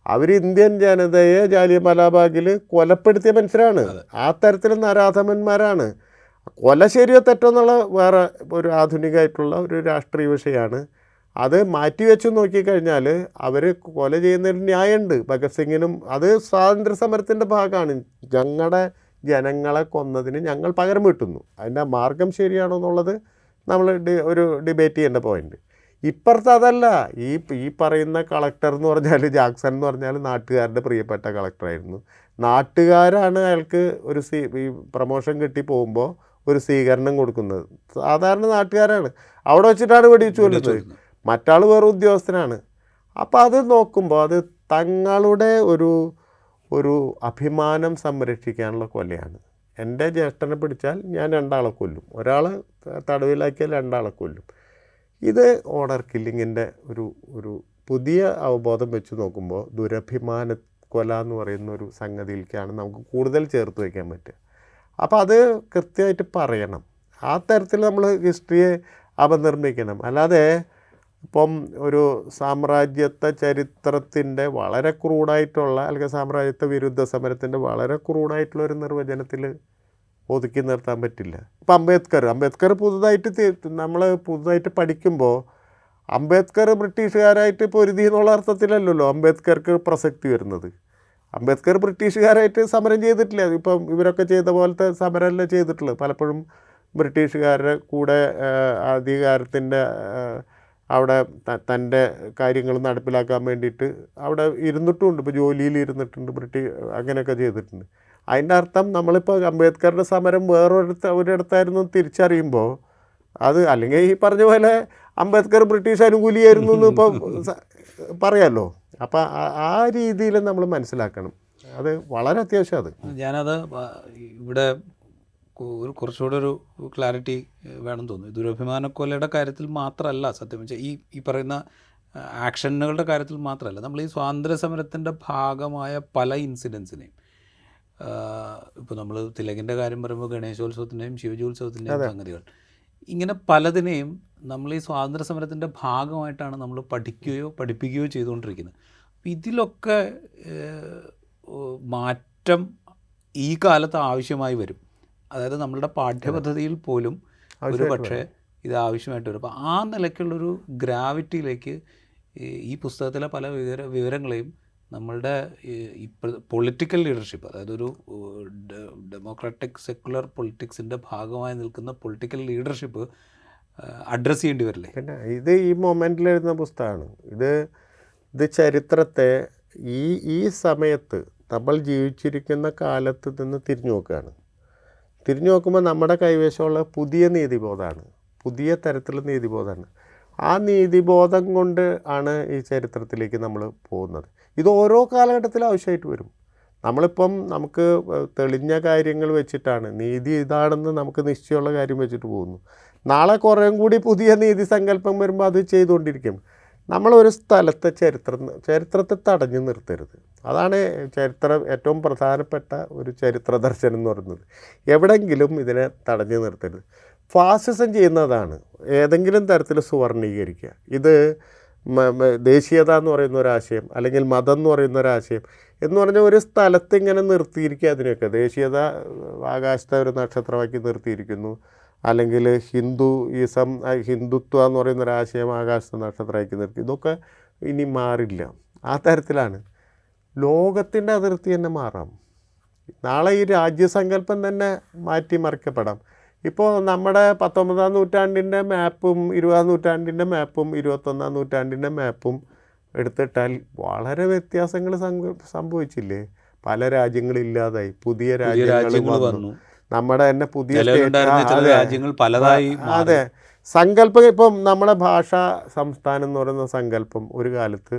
അവർ ഇന്ത്യൻ ജനതയെ ജാലിയ മലാബാഗിൽ കൊലപ്പെടുത്തിയ മനുഷ്യരാണ്. ആ തരത്തിൽ നരാധമന്മാരാണ്. കൊല ശരിയോ തെറ്റോ എന്നുള്ള വേറെ ഒരു ആധുനികമായിട്ടുള്ള ഒരു രാഷ്ട്രീയ വിഷയമാണ്. അത് മാറ്റിവെച്ച് നോക്കിക്കഴിഞ്ഞാൽ അവർ കൊല ചെയ്യുന്നതിൽ ന്യായമുണ്ട്. ഭഗത് സിംഗിനും അത് സ്വാതന്ത്ര്യ സമരത്തിന്റെ ഭാഗമാണ്. ഞങ്ങളുടെ ജനങ്ങളെ കൊന്നതിന് ഞങ്ങൾ പകരം വീട്ടുന്നു. അതിന്റെ മാർഗം ശരിയാണോ എന്നുള്ളത് നമ്മൾ ഒരു ഡിബേറ്റ് ചെയ്യേണ്ട പോയിന്റ് ഇപ്പുറത്ത് അതല്ല. ഈ ഈ പറയുന്ന കളക്ടർ എന്ന് പറഞ്ഞാൽ ജാക്സൺ എന്ന് പറഞ്ഞാൽ നാട്ടുകാരുടെ പ്രിയപ്പെട്ട കളക്ടറായിരുന്നു നാട്ടുകാരാണ് അയാൾക്ക് ഒരു സി ഈ പ്രൊമോഷൻ കിട്ടി പോകുമ്പോൾ ഒരു സ്വീകരണം കൊടുക്കുന്നത്. സാധാരണ നാട്ടുകാരാണ്. അവിടെ വെച്ചിട്ടാണ് വെടിവെച്ച് കൊല്ലുന്നത് മറ്റാൾ വേറെ ഉദ്യോഗസ്ഥനാണ്. അപ്പോൾ അത് നോക്കുമ്പോൾ അത് തങ്ങളുടെ ഒരു ഒരു അഭിമാനം സംരക്ഷിക്കാനുള്ള കൊലയാണ്. എന്റെ ജ്യേഷ്ഠനെ പിടിച്ചാൽ ഞാൻ രണ്ടാളെ കൊല്ലും. ഒരാളെ തടവിലാക്കിയാൽ രണ്ടാളെ കൊല്ലും. ഇത് ഓർഡർ കില്ലിങ്ങിന്റെ ഒരു ഒരു പുതിയ അവബോധം വെച്ച് നോക്കുമ്പോൾ ദുരഭിമാന കൊല എന്ന് പറയുന്ന ഒരു സംഗതിയിലേക്കാണ് നമുക്ക് കൂടുതൽ ചേർത്ത് വയ്ക്കാൻ പറ്റുക. അപ്പോൾ അത് കൃത്യമായിട്ട് പറയണം. ആ തരത്തിൽ നമ്മൾ ഹിസ്റ്ററിയെ അപനിർമ്മിക്കണം. അല്ലാതെ ഇപ്പം ഒരു സാമ്രാജ്യത്തെ ചരിത്രത്തിന്റെ വളരെ ക്രൂഡായിട്ടുള്ള അല്ലെങ്കിൽ സാമ്രാജ്യത്വ വിരുദ്ധ സമരത്തിന്റെ വളരെ ക്രൂഡായിട്ടുള്ള ഒരു നിർവചനത്തിൽ ഒതുക്കി നിർത്താൻ പറ്റില്ല. ഇപ്പം അംബേദ്കർ അംബേദ്കർ പുതുതായിട്ട് നമ്മൾ പുതുതായിട്ട് പഠിക്കുമ്പോൾ അംബേദ്കർ ബ്രിട്ടീഷുകാരായിട്ട് പൊരുതി എന്നുള്ള അർത്ഥത്തിലല്ലല്ലോ അംബേദ്കർക്ക് പ്രസക്തി വരുന്നത്. അംബേദ്കർ ബ്രിട്ടീഷുകാരായിട്ട് സമരം ചെയ്തിട്ടില്ല. ഇപ്പം ഇവരൊക്കെ ചെയ്ത പോലത്തെ സമരമല്ല ചെയ്തിട്ടുള്ളത്. പലപ്പോഴും ബ്രിട്ടീഷുകാരുടെ കൂടെ അധികാരത്തിന്റെ അവിടെ തന്റെ കാര്യങ്ങൾ നടപ്പിലാക്കാൻ വേണ്ടിയിട്ട് അവിടെ ഇരുന്നിട്ടുമുണ്ട്. ഇപ്പോൾ ജോലിയിൽ ഇരുന്നിട്ടുണ്ട് ബ്രിട്ടീഷ് അങ്ങനെയൊക്കെ ചെയ്തിട്ടുണ്ട്. അതിന്റെ അർത്ഥം നമ്മളിപ്പോൾ അംബേദ്കറുടെ സമരം വേറൊരിടത്ത് ഒരിടത്തായിരുന്നു തിരിച്ചറിയുമ്പോൾ അത് അല്ലെങ്കിൽ ഈ പറഞ്ഞ പോലെ അംബേദ്കർ ബ്രിട്ടീഷ് അനുകൂലിയായിരുന്നു എന്ന് പറയാമല്ലോ അപ്പം ആ- രീതിയിൽ നമ്മൾ മനസ്സിലാക്കണം. അത് വളരെ അത്യാവശ്യം അത്. ഞാനത് ഇവിടെ ഒരു കുറച്ചുകൂടെ ഒരു ക്ലാരിറ്റി വേണം തോന്നുന്നു. ദുരഭിമാനക്കൊലയുടെ കാര്യത്തിൽ മാത്രമല്ല സത്യം വെച്ചാൽ ഈ ഈ പറയുന്ന ആക്ഷനുകളുടെ കാര്യത്തിൽ മാത്രമല്ല നമ്മൾ ഈ സ്വാതന്ത്ര്യ സമരത്തിന്റെ ഭാഗമായ പല ഇൻസിഡൻസിനെയും ഇപ്പോൾ നമ്മൾ തിലകിന്റെ കാര്യം പറയുമ്പോൾ ഗണേശോത്സവത്തിന്റെയും ശിവജോത്സവത്തിന്റെയും സംഗതികൾ. ഇങ്ങനെ പലതിനെയും നമ്മൾ ഈ സ്വാതന്ത്ര്യ സമരത്തിന്റെ ഭാഗമായിട്ടാണ് നമ്മൾ പഠിക്കുകയോ പഠിപ്പിക്കുകയോ ചെയ്തുകൊണ്ടിരിക്കുന്നത്. അപ്പം ഇതിലൊക്കെ മാറ്റം ഈ കാലത്ത് ആവശ്യമായി വരും. അതായത് നമ്മളുടെ പാഠ്യപദ്ധതിയിൽ പോലും ഒരു പക്ഷേ ഇത് ആവശ്യമായിട്ട് വരും. അപ്പോൾ ആ നിലയ്ക്കുള്ളൊരു ഗ്രാവിറ്റിയിലേക്ക് ഈ- ഈ പുസ്തകത്തിലെ പല വിവര വിവരങ്ങളെയും നമ്മളുടെ ഇപ്പോൾ പൊളിറ്റിക്കൽ ലീഡർഷിപ്പ് അതായത് ഒരു ഡെമോക്രാറ്റിക് സെക്കുലർ പൊളിറ്റിക്സിന്റെ ഭാഗമായി നിൽക്കുന്ന പൊളിറ്റിക്കൽ ലീഡർഷിപ്പ് അഡ്രസ്സ് ചെയ്യേണ്ടി വരില്ലേ? പിന്നെ ഇത് ഈ മൊമെന്റിൽ എഴുതുന്ന പുസ്തകമാണ്. ഇത് ഇത് ചരിത്രത്തെ ഈ ഈ സമയത്ത് നമ്മൾ ജീവിച്ചിരിക്കുന്ന കാലത്ത് നിന്ന് തിരിഞ്ഞു നോക്കുകയാണ്. തിരിഞ്ഞു നോക്കുമ്പോൾ നമ്മുടെ കൈവശമുള്ള പുതിയ നീതിബോധമാണ്. പുതിയ തരത്തിലുള്ള നീതിബോധമാണ്. ആ നീതിബോധം കൊണ്ട് ആണ് ഈ ചരിത്രത്തിലേക്ക് നമ്മൾ പോകുന്നത്. ഇത് ഓരോ കാലഘട്ടത്തിലും ആവശ്യമായിട്ട് വരും. നമ്മളിപ്പം നമുക്ക് തെളിഞ്ഞ കാര്യങ്ങൾ വെച്ചിട്ടാണ് നീതി ഇതാണെന്ന് നമുക്ക് നിശ്ചയമുള്ള കാര്യം വെച്ചിട്ട് പോകുന്നു. നാളെ കുറേ കൂടി പുതിയ നീതി സങ്കല്പം വരുമ്പോൾ അത് ചെയ്തുകൊണ്ടിരിക്കും. നമ്മളൊരു സ്ഥലത്തെ ചരിത്രം ചരിത്രത്തെ തടഞ്ഞു നിർത്തരുത്. അതാണ് ചരിത്രം ഏറ്റവും പ്രധാനപ്പെട്ട ഒരു ചരിത്ര ദർശനം എന്ന് പറയുന്നത്. എവിടെങ്കിലും ഇതിനെ തടഞ്ഞു നിർത്തരുത്. ഫാസിസം ചെയ്യുന്നതാണ് ഏതെങ്കിലും തരത്തിൽ സുവർണീകരിക്കുക ഇത് ദേശീയത എന്ന് പറയുന്ന ഒരാശയം അല്ലെങ്കിൽ മതം എന്ന് പറയുന്ന ഒരാശയം എന്ന് പറഞ്ഞാൽ ഒരു സ്ഥലത്ത് ഇങ്ങനെ നിർത്തിയിരിക്കുക അതിനെയൊക്കെ. ദേശീയത ആകാശത്തെ ഒരു നക്ഷത്രമാക്കി നിർത്തിയിരിക്കുന്നു. അല്ലെങ്കിൽ ഹിന്ദു ഈസം ഹിന്ദുത്വ എന്ന് പറയുന്ന ഒരാശയം ആകാശത്തെ നക്ഷത്രമാക്കി നിർത്തി. ഇതൊക്കെ ഇനി മാറില്ല. ആ തരത്തിലാണ്. ലോകത്തിന്റെ അതിർത്തി തന്നെ മാറാം. നാളെ ഈ രാജ്യസങ്കല്പം തന്നെ മാറ്റിമറിക്കപ്പെടാം. ഇപ്പോൾ നമ്മുടെ പത്തൊമ്പതാം നൂറ്റാണ്ടിന്റെ മാപ്പും ഇരുപതാം നൂറ്റാണ്ടിന്റെ മാപ്പും ഇരുപത്തൊന്നാം നൂറ്റാണ്ടിന്റെ മാപ്പും എടുത്തിട്ടാൽ വളരെ വ്യത്യാസങ്ങൾ സംഭവിച്ചില്ലേ? പല രാജ്യങ്ങളില്ലാതായി. പുതിയ രാജ്യങ്ങൾ വന്നു. നമ്മുടെ തന്നെ പുതിയ രാജ്യങ്ങൾ പലതായി അതെ. സങ്കല്പം ഇപ്പം നമ്മുടെ ഭാഷ സംസ്ഥാനം എന്ന് പറയുന്ന സങ്കല്പം ഒരു കാലത്ത്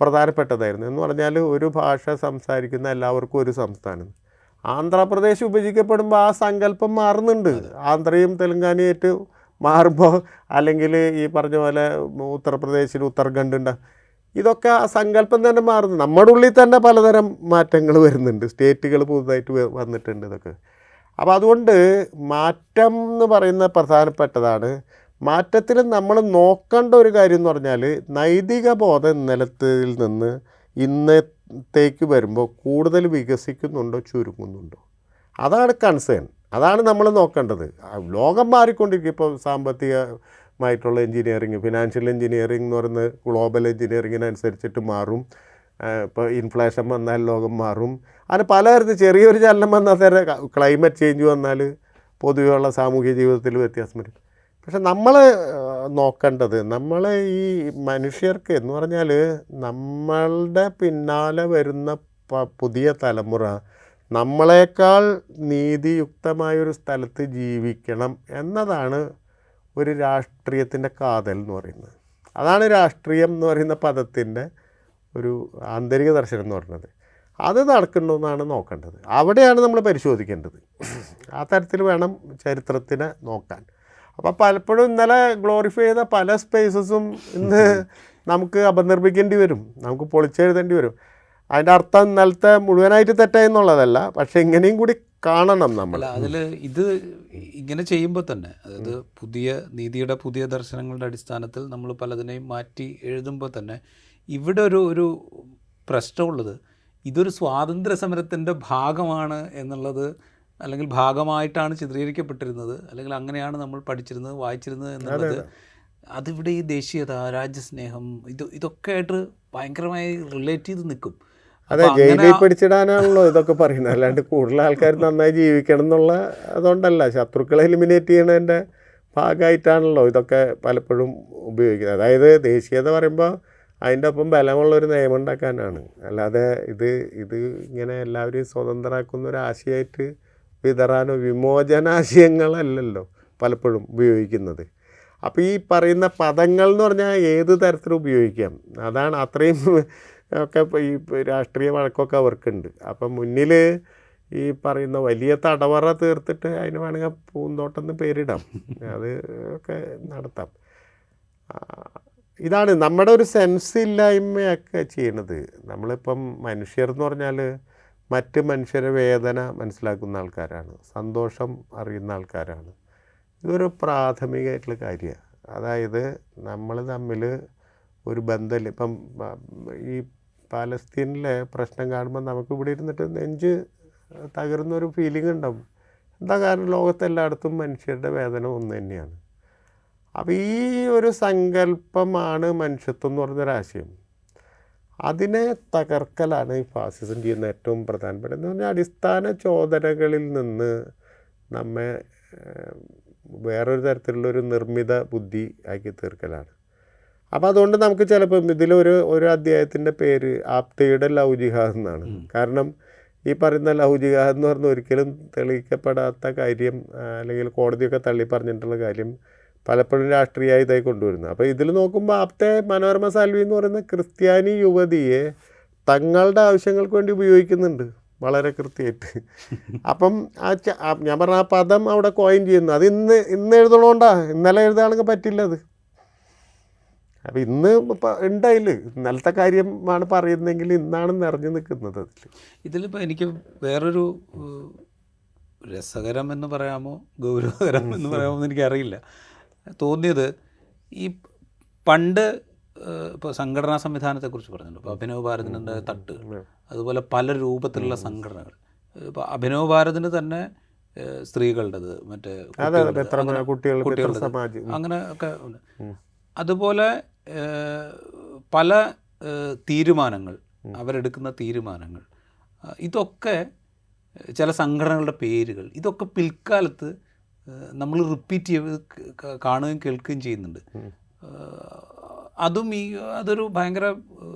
പ്രധാനപ്പെട്ടതായിരുന്നു. എന്ന് പറഞ്ഞാൽ ഒരു ഭാഷ സംസാരിക്കുന്ന എല്ലാവർക്കും ഒരു സംസ്ഥാനം. ആന്ധ്രാപ്രദേശ് വിഭജിക്കപ്പെടുമ്പോൾ ആ സങ്കല്പം മാറുന്നുണ്ട്. ആന്ധ്രയും തെലങ്കാനയായിട്ട് മാറുമ്പോൾ അല്ലെങ്കിൽ ഈ പറഞ്ഞ പോലെ ഉത്തർപ്രദേശിൽ ഉത്തർഖണ്ഡ് ഉണ്ട് ഇതൊക്കെ ആ സങ്കല്പം തന്നെ മാറുന്നു. നമ്മുടെ ഉള്ളിൽ തന്നെ പലതരം മാറ്റങ്ങൾ വരുന്നുണ്ട്. സ്റ്റേറ്റുകൾ പുതുതായിട്ട് വന്നിട്ടുണ്ട് ഇതൊക്കെ. അപ്പോൾ അതുകൊണ്ട് മാറ്റം എന്ന് പറയുന്ന പ്രധാനപ്പെട്ടതാണ്. മാറ്റത്തിൽ നമ്മൾ നോക്കേണ്ട ഒരു കാര്യം എന്ന് പറഞ്ഞാൽ നൈതിക ബോധം നിലത്തിൽ നിന്ന് ഇന്നത്തേക്ക് വരുമ്പോൾ കൂടുതൽ വികസിക്കുന്നുണ്ടോ ചുരുങ്ങുന്നുണ്ടോ? അതാണ് കൺസേൺ അതാണ് നമ്മൾ നോക്കേണ്ടത്. ലോകം മാറിക്കൊണ്ടിരിക്കും ഇപ്പോൾ സാമ്പത്തികമായിട്ടുള്ള എൻജിനീയറിങ് ഫിനാൻഷ്യൽ എഞ്ചിനീയറിംഗ് എന്ന് പറയുന്നത് ഗ്ലോബൽ എൻജിനീയറിങ്ങിനനുസരിച്ചിട്ട് മാറും. ഇപ്പോൾ ഇൻഫ്ലേഷൻ വന്നാൽ ലോകം മാറും. അങ്ങനെ പലതരത്തിൽ ചെറിയൊരു ചലനം വന്നാൽ തന്നെ ക്ലൈമറ്റ് ചേഞ്ച് വന്നാൽ പൊതുവെയുള്ള സാമൂഹ്യ ജീവിതത്തിൽ വ്യത്യാസം വരും. പക്ഷെ നമ്മൾ നോക്കേണ്ടത് നമ്മൾ ഈ മനുഷ്യർക്ക് എന്ന് പറഞ്ഞാൽ നമ്മളുടെ പിന്നാലെ വരുന്ന പുതിയ തലമുറ നമ്മളെക്കാൾ നീതിയുക്തമായൊരു സ്ഥലത്ത് ജീവിക്കണം എന്നതാണ് ഒരു രാഷ്ട്രീയത്തിന്റെ കാതൽ എന്ന് പറയുന്നത്. അതാണ് രാഷ്ട്രീയം എന്ന് പറയുന്ന പദത്തിന്റെ ഒരു ആന്തരിക ദർശനം എന്ന് പറയുന്നത് അത് നടക്കണമെന്നാണ് നോക്കേണ്ടത്. അവിടെയാണ് നമ്മൾ പരിശോധിക്കേണ്ടത്. ആ തരത്തിൽ വേണം ചരിത്രത്തിനെ നോക്കാൻ. അപ്പോൾ പലപ്പോഴും ഇന്നലെ ഗ്ലോറിഫൈ ചെയ്ത പല സ്പേസസും ഇന്ന് നമുക്ക് അപനിർമ്മിക്കേണ്ടി വരും. നമുക്ക് പൊളിച്ചെഴുതേണ്ടി വരും. അതിന്റെ അർത്ഥം ഇന്നലത്തെ മുഴുവനായിട്ട് തെറ്റായെന്നുള്ളതല്ല പക്ഷേ ഇങ്ങനെയും കൂടി കാണണം നമ്മൾ. അതിൽ ഇത് ഇങ്ങനെ ചെയ്യുമ്പോൾ തന്നെ അതായത് പുതിയ നീതിയുടെ പുതിയ ദർശനങ്ങളുടെ അടിസ്ഥാനത്തിൽ നമ്മൾ പലതിനെയും മാറ്റി എഴുതുമ്പോൾ തന്നെ ഇവിടെ ഒരു ഒരു പ്രശ്നമുള്ളത് ഇതൊരു സ്വാതന്ത്ര്യ സമരത്തിന്റെ ഭാഗമാണ് എന്നുള്ളത് അല്ലെങ്കിൽ ഭാഗമായിട്ടാണ് ചിത്രീകരിക്കപ്പെട്ടിരുന്നത്. അല്ലെങ്കിൽ അങ്ങനെയാണ് നമ്മൾ പഠിച്ചിരുന്നത് വായിച്ചിരുന്നത് എന്നുള്ളത്. അതിവിടെ ഈ ദേശീയത രാജ്യസ്നേഹം ഇത് ഇതൊക്കെ ആയിട്ട് ഭയങ്കരമായി റിലേറ്റ് ചെയ്ത് നിൽക്കും. അതെ ജയിലിൽ പിടിച്ചിടാനാണല്ലോ ഇതൊക്കെ പറയുന്നത്. അല്ലാണ്ട് കൂടുതൽ ആൾക്കാർ നന്നായി ജീവിക്കണം എന്നുള്ള അതുകൊണ്ടല്ല. ശത്രുക്കളെ എലിമിനേറ്റ് ചെയ്യണതിന്റെ ഭാഗമായിട്ടാണല്ലോ ഇതൊക്കെ പലപ്പോഴും ഉപയോഗിക്കുന്നത്. അതായത് ദേശീയത പറയുമ്പോൾ അതിന്റെ ഒപ്പം ബലമുള്ളൊരു നിയമം ഉണ്ടാക്കാനാണ്. അല്ലാതെ ഇത് ഇത് ഇങ്ങനെ എല്ലാവരെയും സ്വതന്ത്രമാക്കുന്ന ഒരു ആശയമായിട്ട് വിതറാനോ വിമോചനാശയങ്ങളല്ലല്ലോ പലപ്പോഴും ഉപയോഗിക്കുന്നത്. അപ്പോൾ ഈ പറയുന്ന പദങ്ങൾ എന്ന് പറഞ്ഞാൽ ഏത് തരത്തിലും ഉപയോഗിക്കാം. അതാണ് അത്രയും ഒക്കെ ഈ രാഷ്ട്രീയ വഴക്കൊക്കെ അവർക്കുണ്ട്. അപ്പം മുന്നിൽ ഈ പറയുന്ന വലിയ തടവറ തീർത്തിട്ട് അതിന് വേണമെങ്കിൽ പൂന്തോട്ടം എന്ന് പേരിടാം. അത് ഒക്കെ നടത്താം. ഇതാണ് നമ്മുടെ ഒരു സെൻസ് ഇല്ലായ്മയൊക്കെ ചെയ്യണത്. നമ്മളിപ്പം മനുഷ്യർ എന്ന് പറഞ്ഞാൽ മറ്റ് മനുഷ്യരെ വേദന മനസ്സിലാക്കുന്ന ആൾക്കാരാണ്. സന്തോഷം അറിയുന്ന ആൾക്കാരാണ്. ഇതൊരു പ്രാഥമികമായിട്ടുള്ള കാര്യമാണ്. അതായത് നമ്മൾ തമ്മിൽ ഒരു ബന്ധമില്ല. ഇപ്പം ഈ പാലസ്തീനിലെ പ്രശ്നം കാണുമ്പോൾ നമുക്ക് ഇവിടെ ഇരുന്നിട്ട് നെഞ്ച് തകരുന്നൊരു ഫീലിംഗ് ഉണ്ടാവും. എന്താ കാരണം? ലോകത്തെല്ലായിടത്തും മനുഷ്യരുടെ വേദന ഒന്ന് തന്നെയാണ്. അപ്പോൾ ഈ ഒരു സങ്കല്പമാണ് മനുഷ്യത്വം എന്ന് പറഞ്ഞൊരാശയം. അതിനെ തകർക്കലാണ് ഈ ഫാസിസം ചെയ്യുന്ന ഏറ്റവും പ്രധാനപ്പെട്ട എന്ന് പറഞ്ഞാൽ അടിസ്ഥാന ചോദനകളിൽ നിന്ന് നമ്മെ വേറൊരു തരത്തിലുള്ളൊരു നിർമ്മിത ബുദ്ധി ആക്കി തീർക്കലാണ്. അപ്പോൾ അതുകൊണ്ട് നമുക്ക് ചിലപ്പം ഇതിലൊരു ഒരു അധ്യായത്തിന്റെ പേര് ആപ്തയുടെ ലൗജിഹാസ് എന്നാണ്. കാരണം ഈ പറയുന്ന ലൗജിഹാസ് എന്ന് പറഞ്ഞ ഒരിക്കലും തെളിയിക്കപ്പെടാത്ത കാര്യം അല്ലെങ്കിൽ കോടതിയൊക്കെ തള്ളി പറഞ്ഞിട്ടുള്ള കാര്യം പലപ്പോഴും രാഷ്ട്രീയമായി ഇതായി കൊണ്ടുവരുന്നത്. അപ്പോൾ ഇതിൽ നോക്കുമ്പോൾ ആപ്തെ മനോരമ സാൽവി എന്ന് പറയുന്ന ക്രിസ്ത്യാനി യുവതിയെ തങ്ങളുടെ ആവശ്യങ്ങൾക്ക് വേണ്ടി ഉപയോഗിക്കുന്നുണ്ട്. വളരെ കൃത്യമായിട്ട്. അപ്പം ആ ച- ഞാൻ പറഞ്ഞ ആ പദം അവിടെ കോയിൻ ചെയ്യുന്നു. അത് ഇന്ന് ഇന്ന് എഴുതണോണ്ടാ ഇന്നലെ എഴുതാണെങ്കിൽ പറ്റില്ല അത്. അപ്പം ഇന്ന് ഇപ്പം ഉണ്ടായില്ല ഇന്നലത്തെ കാര്യമാണ് പറയുന്നതെങ്കിൽ ഇന്നാണ് നിറഞ്ഞു നിൽക്കുന്നത് അതിൽ ഇതിലിപ്പോൾ എനിക്ക് വേറൊരു രസകരം എന്ന് പറയാമോ ഗൗരവകരം എന്ന് പറയാമോ എന്ന് എനിക്കറിയില്ല. തോന്നിയത് ഈ പണ്ട് ഇപ്പോൾ സംഘടനാ സംവിധാനത്തെക്കുറിച്ച് പറഞ്ഞല്ലോ ഇപ്പോൾ അഭിനവ് ഭാരതിന്റെ തട്ടുകൾ അതുപോലെ പല രൂപത്തിലുള്ള സംഘടനകൾ. ഇപ്പോൾ അഭിനവ് ഭാരതിന് തന്നെ സ്ത്രീകളുടേത് മറ്റേ കുട്ടികളുടെ, അങ്ങനെ ഒക്കെ ഉണ്ട്. അതുപോലെ പല തീരുമാനങ്ങൾ അവരെടുക്കുന്ന തീരുമാനങ്ങൾ ഇതൊക്കെ ചില സംഘടനകളുടെ പേരുകൾ ഇതൊക്കെ പിൽക്കാലത്ത് നമ്മൾ റിപ്പീറ്റ് ചെയ്ത് കാണുകയും കേൾക്കുകയും ചെയ്യുന്നുണ്ട്. അതും ഈ അതൊരു ഭയങ്കര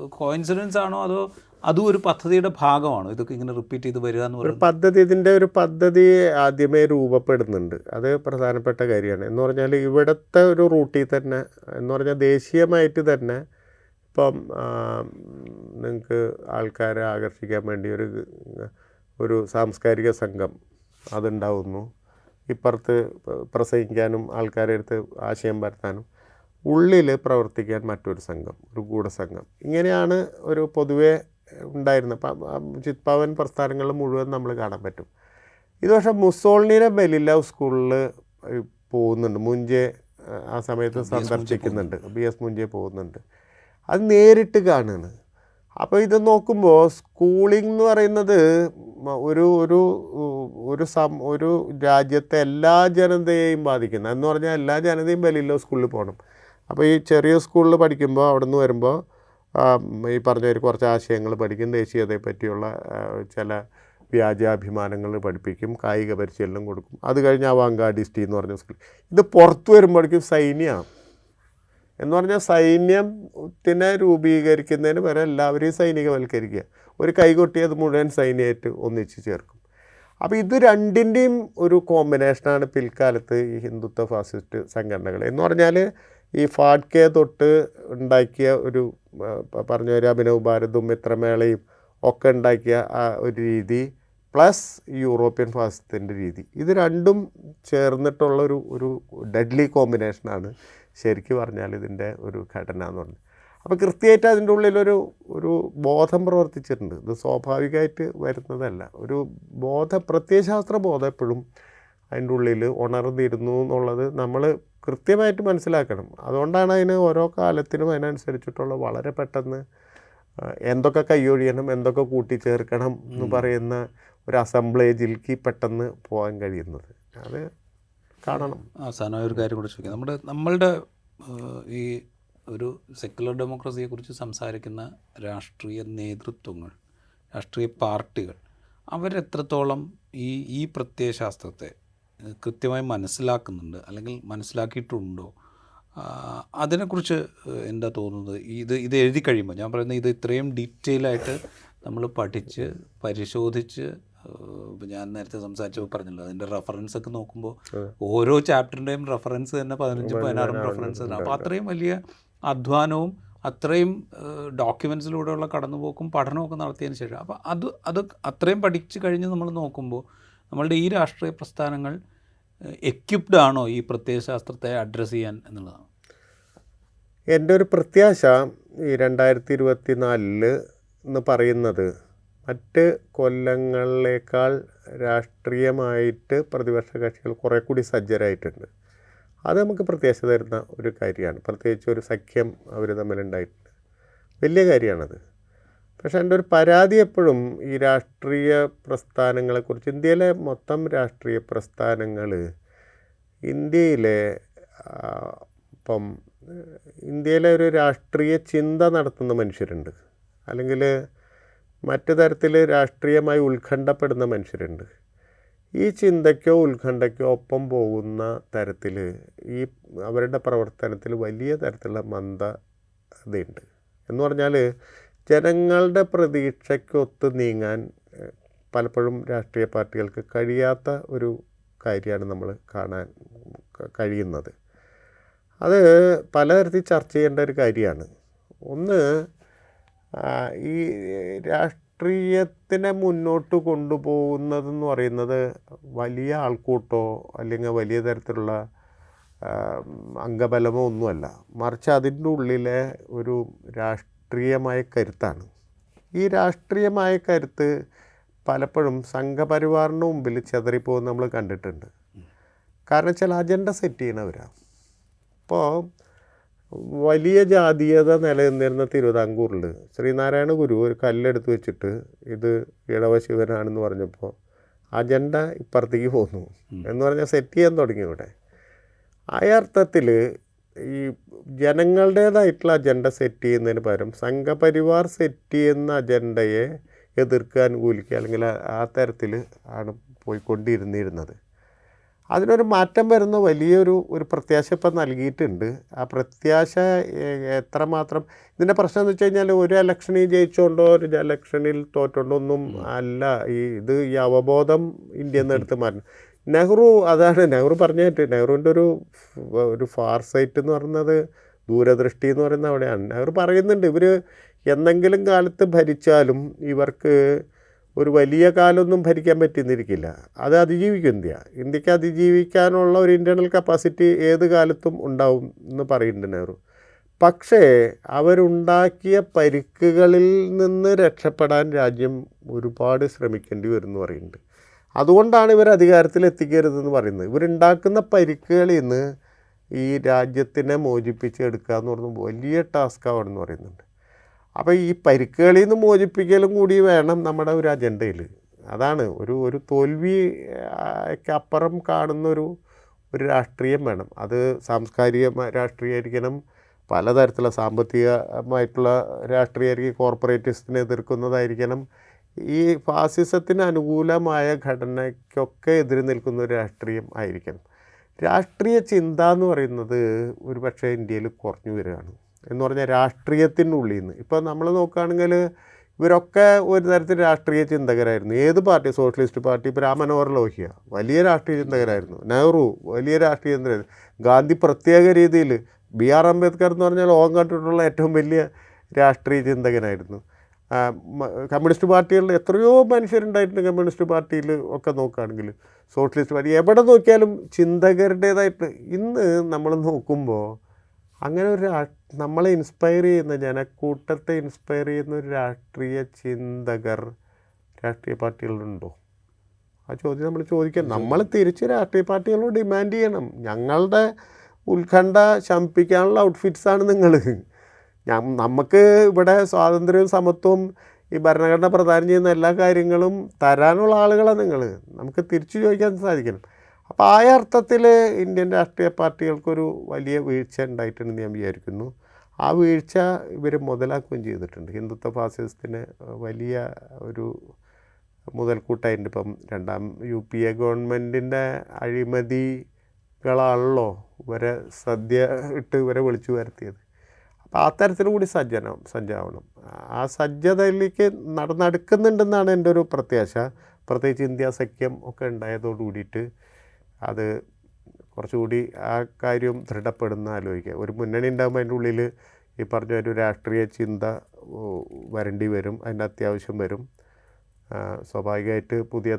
കോയിൻസിഡൻസ് ആണോ അതോ അതും ഒരു പദ്ധതിയുടെ ഭാഗമാണോ? ഇതൊക്കെ ഇങ്ങനെ റിപ്പീറ്റ് ചെയ്ത് വരിക എന്ന് പറയുന്നത്? പദ്ധതി ഇതിന്റെ ഒരു പദ്ധതി ആദ്യമേ രൂപപ്പെടുന്നുണ്ട്. അത് പ്രധാനപ്പെട്ട കാര്യമാണ്. എന്ന് പറഞ്ഞാൽ ഇവിടുത്തെ ഒരു റൂട്ടിൽ തന്നെ എന്ന് പറഞ്ഞാൽ ദേശീയമായിട്ട് തന്നെ ഇപ്പം നിങ്ങൾക്ക് ആൾക്കാരെ ആകർഷിക്കാൻ വേണ്ടി ഒരു ഒരു സാംസ്കാരിക സംഘം അതുണ്ടാവുന്നു. ഇപ്പുറത്ത് പ്രസംഗിക്കാനും ആൾക്കാരെ അടുത്ത് ആശയം പരത്താനും ഉള്ളിൽ പ്രവർത്തിക്കാൻ മറ്റൊരു സംഘം ഒരു ഗൂഢസംഘം. ഇങ്ങനെയാണ് ഒരു പൊതുവെ ഉണ്ടായിരുന്നത്. അപ്പം ചിത്പാവൻ പ്രസ്ഥാനങ്ങൾ മുഴുവൻ നമ്മൾ കാണാൻ പറ്റും. ഇത് പക്ഷേ മുസോളിനിയുടെ ബെലില്ല സ്കൂളിൽ പോകുന്നുണ്ട്. മുഞ്ചെ ആ, ആ സമയത്ത് സന്ദർശിക്കുന്നുണ്ട്. ബി എസ് മുഞ്ചെ പോകുന്നുണ്ട്. അത് നേരിട്ട് കാണുകയാണ് അപ്പോൾ ഇത് നോക്കുമ്പോൾ സ്കൂളിംഗ് എന്ന് പറയുന്നത് ഒരു ഒരു ഒരു സം ഒരു രാജ്യത്തെ എല്ലാ ജനതയെയും ബാധിക്കുന്ന. എന്ന് പറഞ്ഞാൽ എല്ലാ ജനതയും വലിയല്ലോ സ്കൂളിൽ പോകണം അപ്പോൾ ഈ ചെറിയ സ്കൂളിൽ പഠിക്കുമ്പോൾ അവിടെ നിന്ന് വരുമ്പോൾ ഈ പറഞ്ഞ ഒരു കുറച്ച് ആശയങ്ങൾ പഠിക്കും. ദേശീയതയെ പറ്റിയുള്ള ചില വ്യാജാഭിമാനങ്ങൾ പഠിപ്പിക്കും. കായിക പരിശീലനം കൊടുക്കും. അത് കഴിഞ്ഞ് അവാങ്കാഡിസ്റ്റി എന്ന് പറഞ്ഞ സ്കൂൾ ഇത് പുറത്ത് വരുമ്പോഴേക്കും സൈന്യമാണ് എന്ന് പറഞ്ഞാൽ സൈന്യത്തിനെ രൂപീകരിക്കുന്നതിന് വരെ എല്ലാവരെയും സൈനികവൽക്കരിക്കുക. ഒരു കൈകൊട്ടി അത് മുഴുവൻ സൈന്യമായിട്ട് ഒന്നിച്ച് ചേർക്കും. അപ്പോൾ ഇത് രണ്ടിന്റെയും ഒരു കോമ്പിനേഷനാണ് പിൽക്കാലത്ത് ഈ ഹിന്ദുത്വ ഫാസിസ്റ്റ് സംഘടനകൾ. എന്ന് പറഞ്ഞാൽ ഈ ഫാഡ്കെ തൊട്ട് ഉണ്ടാക്കിയ ഒരു പറഞ്ഞ ഒരു അഭിനവ് ഭാരതും മിത്രമേളയും ഒക്കെ ഉണ്ടാക്കിയ ആ ഒരു രീതി പ്ലസ് യൂറോപ്യൻ ഫാസിസത്തിന്റെ രീതി. ഇത് രണ്ടും ചേർന്നിട്ടുള്ള ഒരു ഒരു ഡെഡ്ലി കോമ്പിനേഷനാണ് ശരിക്കും പറഞ്ഞാൽ ഇതിന്റെ ഒരു ഘടന എന്ന് പറഞ്ഞു. അപ്പോൾ കൃത്യമായിട്ട് അതിന്റെ ഉള്ളിലൊരു ഒരു ബോധം പ്രവർത്തിച്ചിട്ടുണ്ട്. ഇത് സ്വാഭാവികമായിട്ട് വരുന്നതല്ല. ഒരു ബോധ പ്രത്യയശാസ്ത്ര ബോധം എപ്പോഴും അതിന്റെ ഉള്ളിൽ ഉണർന്നിരുന്നു എന്നുള്ളത് നമ്മൾ കൃത്യമായിട്ട് മനസ്സിലാക്കണം. അതുകൊണ്ടാണ് അതിന് ഓരോ കാലത്തിനും അതിനനുസരിച്ചിട്ടുള്ള വളരെ പെട്ടെന്ന് എന്തൊക്കെ കൈയൊഴിയണം എന്തൊക്കെ കൂട്ടിച്ചേർക്കണം എന്ന് പറയുന്ന ഒരു അസംബ്ലേജിലേക്ക് പെട്ടെന്ന് പോകാൻ കഴിയുന്നത്. അത് കാണണം. അവസാനമായ ഒരു കാര്യം കൂടെ ചോദിക്കാം. നമ്മുടെ നമ്മളുടെ ഈ ഒരു സെക്കുലർ ഡെമോക്രസിയെക്കുറിച്ച് സംസാരിക്കുന്ന രാഷ്ട്രീയ നേതൃത്വങ്ങൾ രാഷ്ട്രീയ പാർട്ടികൾ അവരെത്രത്തോളം ഈ ഈ പ്രത്യയശാസ്ത്രത്തെ കൃത്യമായി മനസ്സിലാക്കുന്നുണ്ട് അല്ലെങ്കിൽ മനസ്സിലാക്കിയിട്ടുണ്ടോ? അതിനെക്കുറിച്ച് എന്താ തോന്നുന്നത്? ഇത് ഇത് എഴുതി കഴിയുമ്പോൾ ഞാൻ പറയുന്നത് ഇത് ഇത്രയും ഡീറ്റെയിൽ ആയിട്ട് നമ്മൾ പഠിച്ച് പരിശോധിച്ച് ഇപ്പം ഞാൻ നേരത്തെ സംസാരിച്ചപ്പോൾ പറഞ്ഞല്ലോ അതിന്റെ റെഫറൻസ് ഒക്കെ നോക്കുമ്പോൾ ഓരോ ചാപ്റ്ററിന്റെയും റെഫറൻസ് തന്നെ പതിനഞ്ചും പതിനാറും റെഫറൻസ് തന്നെ. അപ്പോൾ അത്രയും വലിയ അധ്വാനവും അത്രയും ഡോക്യുമെൻസിലൂടെയുള്ള കടന്നുപോക്കും പഠനമൊക്കെ ഒക്കെ നടത്തിയതിന് ശേഷം. അപ്പോൾ അത് അത് അത്രയും പഠിച്ചു കഴിഞ്ഞ് നമ്മൾ നോക്കുമ്പോൾ നമ്മളുടെ ഈ രാഷ്ട്രീയ പ്രസ്ഥാനങ്ങൾ എക്യുപ്ഡ് ആണോ ഈ പ്രത്യയശാസ്ത്രത്തെ അഡ്രസ്സ് ചെയ്യാൻ എന്നുള്ളതാണ്. എന്റെ ഒരു പ്രത്യാശ ഈ രണ്ടായിരത്തി ഇരുപത്തി നാലിൽ എന്ന് പറയുന്നത് മറ്റ് കൊല്ലങ്ങളിലേക്കാൾ രാഷ്ട്രീയമായിട്ട് പ്രതിപക്ഷ കക്ഷികൾ കുറേ കൂടി സജ്ജരായിട്ടുണ്ട്. അത് നമുക്ക് പ്രത്യാശ തരുന്ന ഒരു കാര്യമാണ്. പ്രത്യേകിച്ച് ഒരു സഖ്യം അവർ തമ്മിലുണ്ടായിട്ടുണ്ട്. വലിയ കാര്യമാണത്. പക്ഷേ എന്റെ ഒരു പരാതി എപ്പോഴും ഈ രാഷ്ട്രീയ പ്രസ്ഥാനങ്ങളെക്കുറിച്ച് ഇന്ത്യയിലെ മൊത്തം രാഷ്ട്രീയ പ്രസ്ഥാനങ്ങൾ ഇന്ത്യയിലെ ഇപ്പം ഇന്ത്യയിലെ ഒരു രാഷ്ട്രീയ ചിന്ത നടത്തുന്ന മനുഷ്യരുണ്ട്. അല്ലെങ്കിൽ മറ്റു തരത്തിൽ രാഷ്ട്രീയമായി ഉത്കണ്ഠപ്പെടുന്ന മനുഷ്യരുണ്ട്. ഈ ചിന്തയ്ക്കോ ഉത്കണ്ഠയ്ക്കോ ഒപ്പം പോകുന്ന തരത്തിൽ ഈ അവരുടെ പ്രവർത്തനത്തിൽ വലിയ തരത്തിലുള്ള മന്ദതയുണ്ട് എന്ന് പറഞ്ഞാൽ ജനങ്ങളുടെ പ്രതീക്ഷയ്ക്കൊത്ത് നീങ്ങാൻ പലപ്പോഴും രാഷ്ട്രീയ പാർട്ടികൾക്ക് കഴിയാത്ത ഒരു കാര്യമാണ് നമ്മൾ കാണാൻ കഴിയുന്നത്. അത് പലതരത്തിൽ ചർച്ച ചെയ്യേണ്ട ഒരു കാര്യമാണ്. ഒന്ന് ഈ രാഷ്ട്രീയത്തിനെ മുന്നോട്ട് കൊണ്ടുപോകുന്നതെന്ന് പറയുന്നത് വലിയ ആൾക്കൂട്ടോ അല്ലെങ്കിൽ വലിയ തരത്തിലുള്ള അംഗബലമോ ഒന്നുമല്ല. മറിച്ച് അതിന്റെ ഉള്ളിലെ ഒരു രാഷ്ട്രീയമായ കരുത്താണ്. ഈ രാഷ്ട്രീയമായ കരുത്ത് പലപ്പോഴും സംഘപരിവാറിന് മുമ്പിൽ ചെതറിപ്പോകുന്ന നമ്മൾ കണ്ടിട്ടുണ്ട്. കാരണം ചില അജണ്ട സെറ്റ് ചെയ്യണവരാണ് ഇപ്പോൾ വലിയ ജാതീയത നിലനിന്നിരുന്ന തിരുവിതാംകൂറിൽ ശ്രീനാരായണ ഗുരു ഒരു കല്ലെടുത്ത് വെച്ചിട്ട് ഇത് ഇടവ ശിവനാണെന്ന് പറഞ്ഞപ്പോൾ അജണ്ട ഇപ്പുറത്തേക്ക് പോന്നു. എന്ന് പറഞ്ഞാൽ സെറ്റ് ചെയ്യാൻ തുടങ്ങി ഇവിടെ. ആ അർത്ഥത്തിൽ ഈ ജനങ്ങളുടേതായിട്ടുള്ള അജണ്ട സെറ്റ് ചെയ്യുന്നതിന് പകരം സംഘപരിവാർ സെറ്റ് ചെയ്യുന്ന അജണ്ടയെ എതിർക്കാൻ അനുകൂലിക്കുക അല്ലെങ്കിൽ ആ തരത്തിൽ ആണ് പോയിക്കൊണ്ടിരുന്നിരുന്നത്. അതിനൊരു മാറ്റം വരുന്ന വലിയൊരു ഒരു പ്രത്യാശ ഇപ്പം നൽകിയിട്ടുണ്ട്. ആ പ്രത്യാശ എത്രമാത്രം ഇതിന്റെ പ്രശ്നം എന്ന് വെച്ച് കഴിഞ്ഞാൽ ഒരു ഇലക്ഷനിൽ ജയിച്ചുകൊണ്ടോ ഒരു ഇലക്ഷനിൽ തോറ്റുകൊണ്ടോ ഒന്നും അല്ല. ഈ ഇത് ഈ അവബോധം ഇന്ത്യയിൽ നിന്ന് എടുത്ത് മാറ്റണം. നെഹ്റു അതാണ് നെഹ്റു പറഞ്ഞിട്ട് നെഹ്റുവിന്റെ ഒരു ഒരു ഫാർ സൈറ്റ് എന്ന് പറയുന്നത് ദൂരദൃഷ്ടി എന്ന് പറയുന്നത് അവിടെയാണ്. നെഹ്റു പറയുന്നുണ്ട് ഇവർ എന്തെങ്കിലും കാലത്ത് ഭരിച്ചാലും ഇവർക്ക് ഒരു വലിയ കാലമൊന്നും ഭരിക്കാൻ പറ്റുന്നിരിക്കില്ല. അത് അതിജീവിക്കും ഇന്ത്യ ഇന്ത്യയ്ക്ക് അതിജീവിക്കാനുള്ള ഒരു ഇന്റേർണൽ കപ്പാസിറ്റി ഏത് കാലത്തും ഉണ്ടാവും എന്ന് പറയുന്നുണ്ട് നെഹ്റു. പക്ഷേ അവരുണ്ടാക്കിയ പരിക്കുകളിൽ നിന്ന് രക്ഷപ്പെടാൻ രാജ്യം ഒരുപാട് ശ്രമിക്കേണ്ടി വരും എന്ന് പറയുന്നുണ്ട്. അതുകൊണ്ടാണ് ഇവർ അധികാരത്തിൽ എത്തിക്കരുതെന്ന് പറയുന്നത്. ഇവരുണ്ടാക്കുന്ന പരിക്കുകളിൽ നിന്ന് ഈ രാജ്യത്തിനെ മോചിപ്പിച്ചെടുക്കുക എന്ന് പറയുന്നത് വലിയ ടാസ്ക്കാവണമെന്ന് പറയുന്നുണ്ട്. അപ്പോൾ ഈ പരിക്കുകളിൽ നിന്ന് മോചിപ്പിക്കലും കൂടി വേണം നമ്മുടെ ഒരു അജണ്ടയിൽ. അതാണ് ഒരു ഒരു തോൽവി ആ, അപ്പുറം കാണുന്ന ഒരു രാഷ്ട്രീയം വേണം. അത് സാംസ്കാരിക രാഷ്ട്രീയമായിരിക്കണം പലതരത്തിലുള്ള സാമ്പത്തികമായിട്ടുള്ള രാഷ്ട്രീയമായിരിക്കും കോർപ്പറേറ്റിസ്റ്റിനെ എതിർക്കുന്നതായിരിക്കണം. ഈ ഫാസിസത്തിന് അനുകൂലമായ ഘടനയ്ക്കൊക്കെ എതിര് നിൽക്കുന്ന ഒരു രാഷ്ട്രീയം ആയിരിക്കണം. രാഷ്ട്രീയ ചിന്ത എന്ന് പറയുന്നത് ഒരു പക്ഷേ ഇന്ത്യയിൽ കുറഞ്ഞു വരികയാണ്. എന്ന് പറഞ്ഞാൽ രാഷ്ട്രീയത്തിനുള്ളിൽ നിന്ന് ഇപ്പോൾ നമ്മൾ നോക്കുകയാണെങ്കിൽ ഇവരൊക്കെ ഒരു തരത്തിൽ രാഷ്ട്രീയ ചിന്തകരായിരുന്നു. ഏത് പാർട്ടി? Socialist party. ഇപ്പോൾ രാം മനോഹർ ലോഹിയ വലിയ രാഷ്ട്രീയ ചിന്തകരായിരുന്നു. നെഹ്റു വലിയ രാഷ്ട്രീയ ചിന്തകരായിരുന്നു. ഗാന്ധി പ്രത്യേക രീതിയിൽ ബി ആർ അംബേദ്കർ എന്ന് പറഞ്ഞാൽ ലോകം കണ്ടിട്ടുള്ള ഏറ്റവും വലിയ രാഷ്ട്രീയ ചിന്തകനായിരുന്നു. കമ്മ്യൂണിസ്റ്റ് പാർട്ടികളിൽ എത്രയോ മനുഷ്യരുണ്ടായിട്ടുണ്ട് കമ്മ്യൂണിസ്റ്റ് പാർട്ടിയിൽ ഒക്കെ നോക്കുകയാണെങ്കിൽ. സോഷ്യലിസ്റ്റ് പാർട്ടി എവിടെ നോക്കിയാലും ചിന്തകരുടേതായിട്ട് ഇന്ന് നമ്മൾ നോക്കുമ്പോൾ അങ്ങനെ ഒരു നമ്മളെ ഇൻസ്പയർ ചെയ്യുന്ന ജനക്കൂട്ടത്തെ ഇൻസ്പയർ ചെയ്യുന്ന ഒരു രാഷ്ട്രീയ ചിന്തകർ രാഷ്ട്രീയ പാർട്ടികളുണ്ടോ? ആ ചോദ്യം നമ്മൾ ചോദിക്കാം. നമ്മൾ തിരിച്ച് രാഷ്ട്രീയ പാർട്ടികളോട് ഡിമാൻഡ് ചെയ്യണം. ഞങ്ങളുടെ ഉത്കണ്ഠ ശമിപ്പിക്കാനുള്ള ഔട്ട്ഫിറ്റ്സാണ് നിങ്ങൾ നമുക്ക് ഇവിടെ സ്വാതന്ത്ര്യവും സമത്വവും ഈ ഭരണഘടന പ്രദാനം ചെയ്യുന്ന എല്ലാ കാര്യങ്ങളും തരാനുള്ള ആളുകളാണ് നിങ്ങൾ നമുക്ക് തിരിച്ചു ചോദിക്കാൻ സാധിക്കണം. അപ്പോൾ ആ അർത്ഥത്തിൽ ഇന്ത്യൻ രാഷ്ട്രീയ പാർട്ടികൾക്കൊരു വലിയ വീഴ്ച ഉണ്ടായിട്ടുണ്ടെന്ന് ഞാൻ വിചാരിക്കുന്നു. ആ വീഴ്ച ഇവർ മുതലാക്കുകയും ചെയ്തിട്ടുണ്ട്. ഹിന്ദുത്വ ഫാസിസത്തിന് വലിയ ഒരു മുതൽക്കൂട്ടായിട്ടുണ്ട്. ഇപ്പം രണ്ടാം യു പി എ ഗവൺമെന്റിന്റെ അഴിമതികളാണല്ലോ ഇവരെ സദ്യ ഇട്ട് ഇവരെ വിളിച്ചു വരുത്തിയത്. അപ്പോൾ ആ തരത്തിൽ കൂടി സജ്ജനം സജ്ജാവണം. ആ സജ്ജതയിലേക്ക് നടന്നെടുക്കുന്നുണ്ടെന്നാണ് എന്റെ ഒരു പ്രത്യാശ. പ്രത്യേകിച്ച് ഇന്ത്യ സഖ്യം ഒക്കെ ഉണ്ടായതോട് കൂടിയിട്ട് അത് കുറച്ചുകൂടി ആ കാര്യം ദൃഢപ്പെടുന്ന ആലോചിക്കുക. ഒരു മുന്നണി ഉണ്ടാകുമ്പോൾ അതിന്റെ ഉള്ളിൽ ഈ പറഞ്ഞ ഒരു രാഷ്ട്രീയ ചിന്ത വരേണ്ടി വരും അതിന്റെ അത്യാവശ്യം വരും. സ്വാഭാവികമായിട്ട് പുതിയ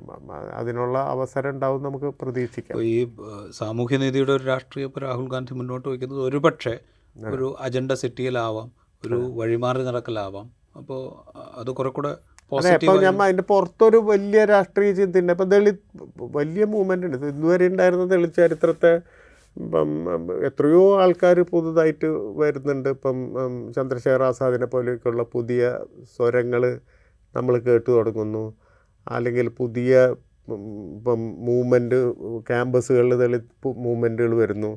മ- അതിനുള്ള അവസരം ഉണ്ടാവും നമുക്ക് പ്രതീക്ഷിക്കാം. ഈ സാമൂഹ്യനീതിയുടെ ഒരു രാഷ്ട്രീയം ഇപ്പോൾ രാഹുൽ ഗാന്ധി മുന്നോട്ട് വയ്ക്കുന്നത് ഒരുപക്ഷെ ഒരു അജണ്ട സെറ്റിയിലാവാം ഒരു വഴിമാറി നടക്കലാവാം. അപ്പോൾ അത് കുറെ കൂടെ അതെ ഇപ്പം ഞാൻ അതിന്റെ പുറത്തൊരു വലിയ രാഷ്ട്രീയ ചിന്തയുണ്ട്. ഇപ്പം ദളിത് വലിയ മൂവ്മെന്റ് ഉണ്ട്. ഇതുവരെ ഉണ്ടായിരുന്ന ദളിത് ചരിത്രത്തെ ഇപ്പം എത്രയോ ആൾക്കാർ പുതുതായിട്ട് വരുന്നുണ്ട്. ഇപ്പം ചന്ദ്രശേഖർ ആസാദിനെ പോലെയൊക്കെയുള്ള പുതിയ സ്വരങ്ങൾ നമ്മൾ കേട്ടു തുടങ്ങുന്നു. അല്ലെങ്കിൽ പുതിയ ഇപ്പം മൂവ്മെന്റ് ക്യാമ്പസുകളിൽ ദളിത് മൂവ്മെന്റുകൾ വരുന്നു.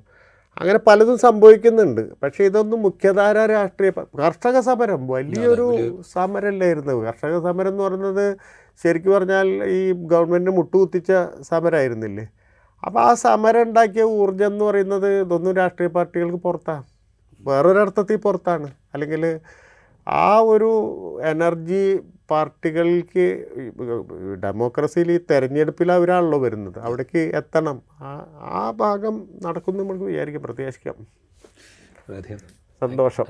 അങ്ങനെ പലതും സംഭവിക്കുന്നുണ്ട്. പക്ഷേ ഇതൊന്നും മുഖ്യധാര രാഷ്ട്രീയ കർഷക സമരം വലിയൊരു സമരമല്ലായിരുന്നു കർഷക സമരം എന്ന് പറയുന്നത് ശരിക്കും പറഞ്ഞാൽ ഈ ഗവൺമെന്റ് മുട്ടുകുത്തിച്ച സമരമായിരുന്നില്ലേ അപ്പോൾ ആ സമരം ഉണ്ടാക്കിയ ഊർജം എന്ന് പറയുന്നത് ഇതൊന്നും രാഷ്ട്രീയ പാർട്ടികൾക്ക് പുറത്താണ് വേറൊരർത്ഥത്തിൽ പുറത്താണ്. അല്ലെങ്കിൽ ആ ഒരു എനർജി പാർട്ടികൾക്ക് ഡെമോക്രസിയിൽ ഈ തെരഞ്ഞെടുപ്പിൽ അവരാണല്ലോ വരുന്നത്. അവിടേക്ക് എത്തണം. ആ ആ ഭാഗം നടക്കുന്നു നമുക്ക് വിചാരിക്കാം. പ്രത്യാശിക്കാം സന്തോഷം.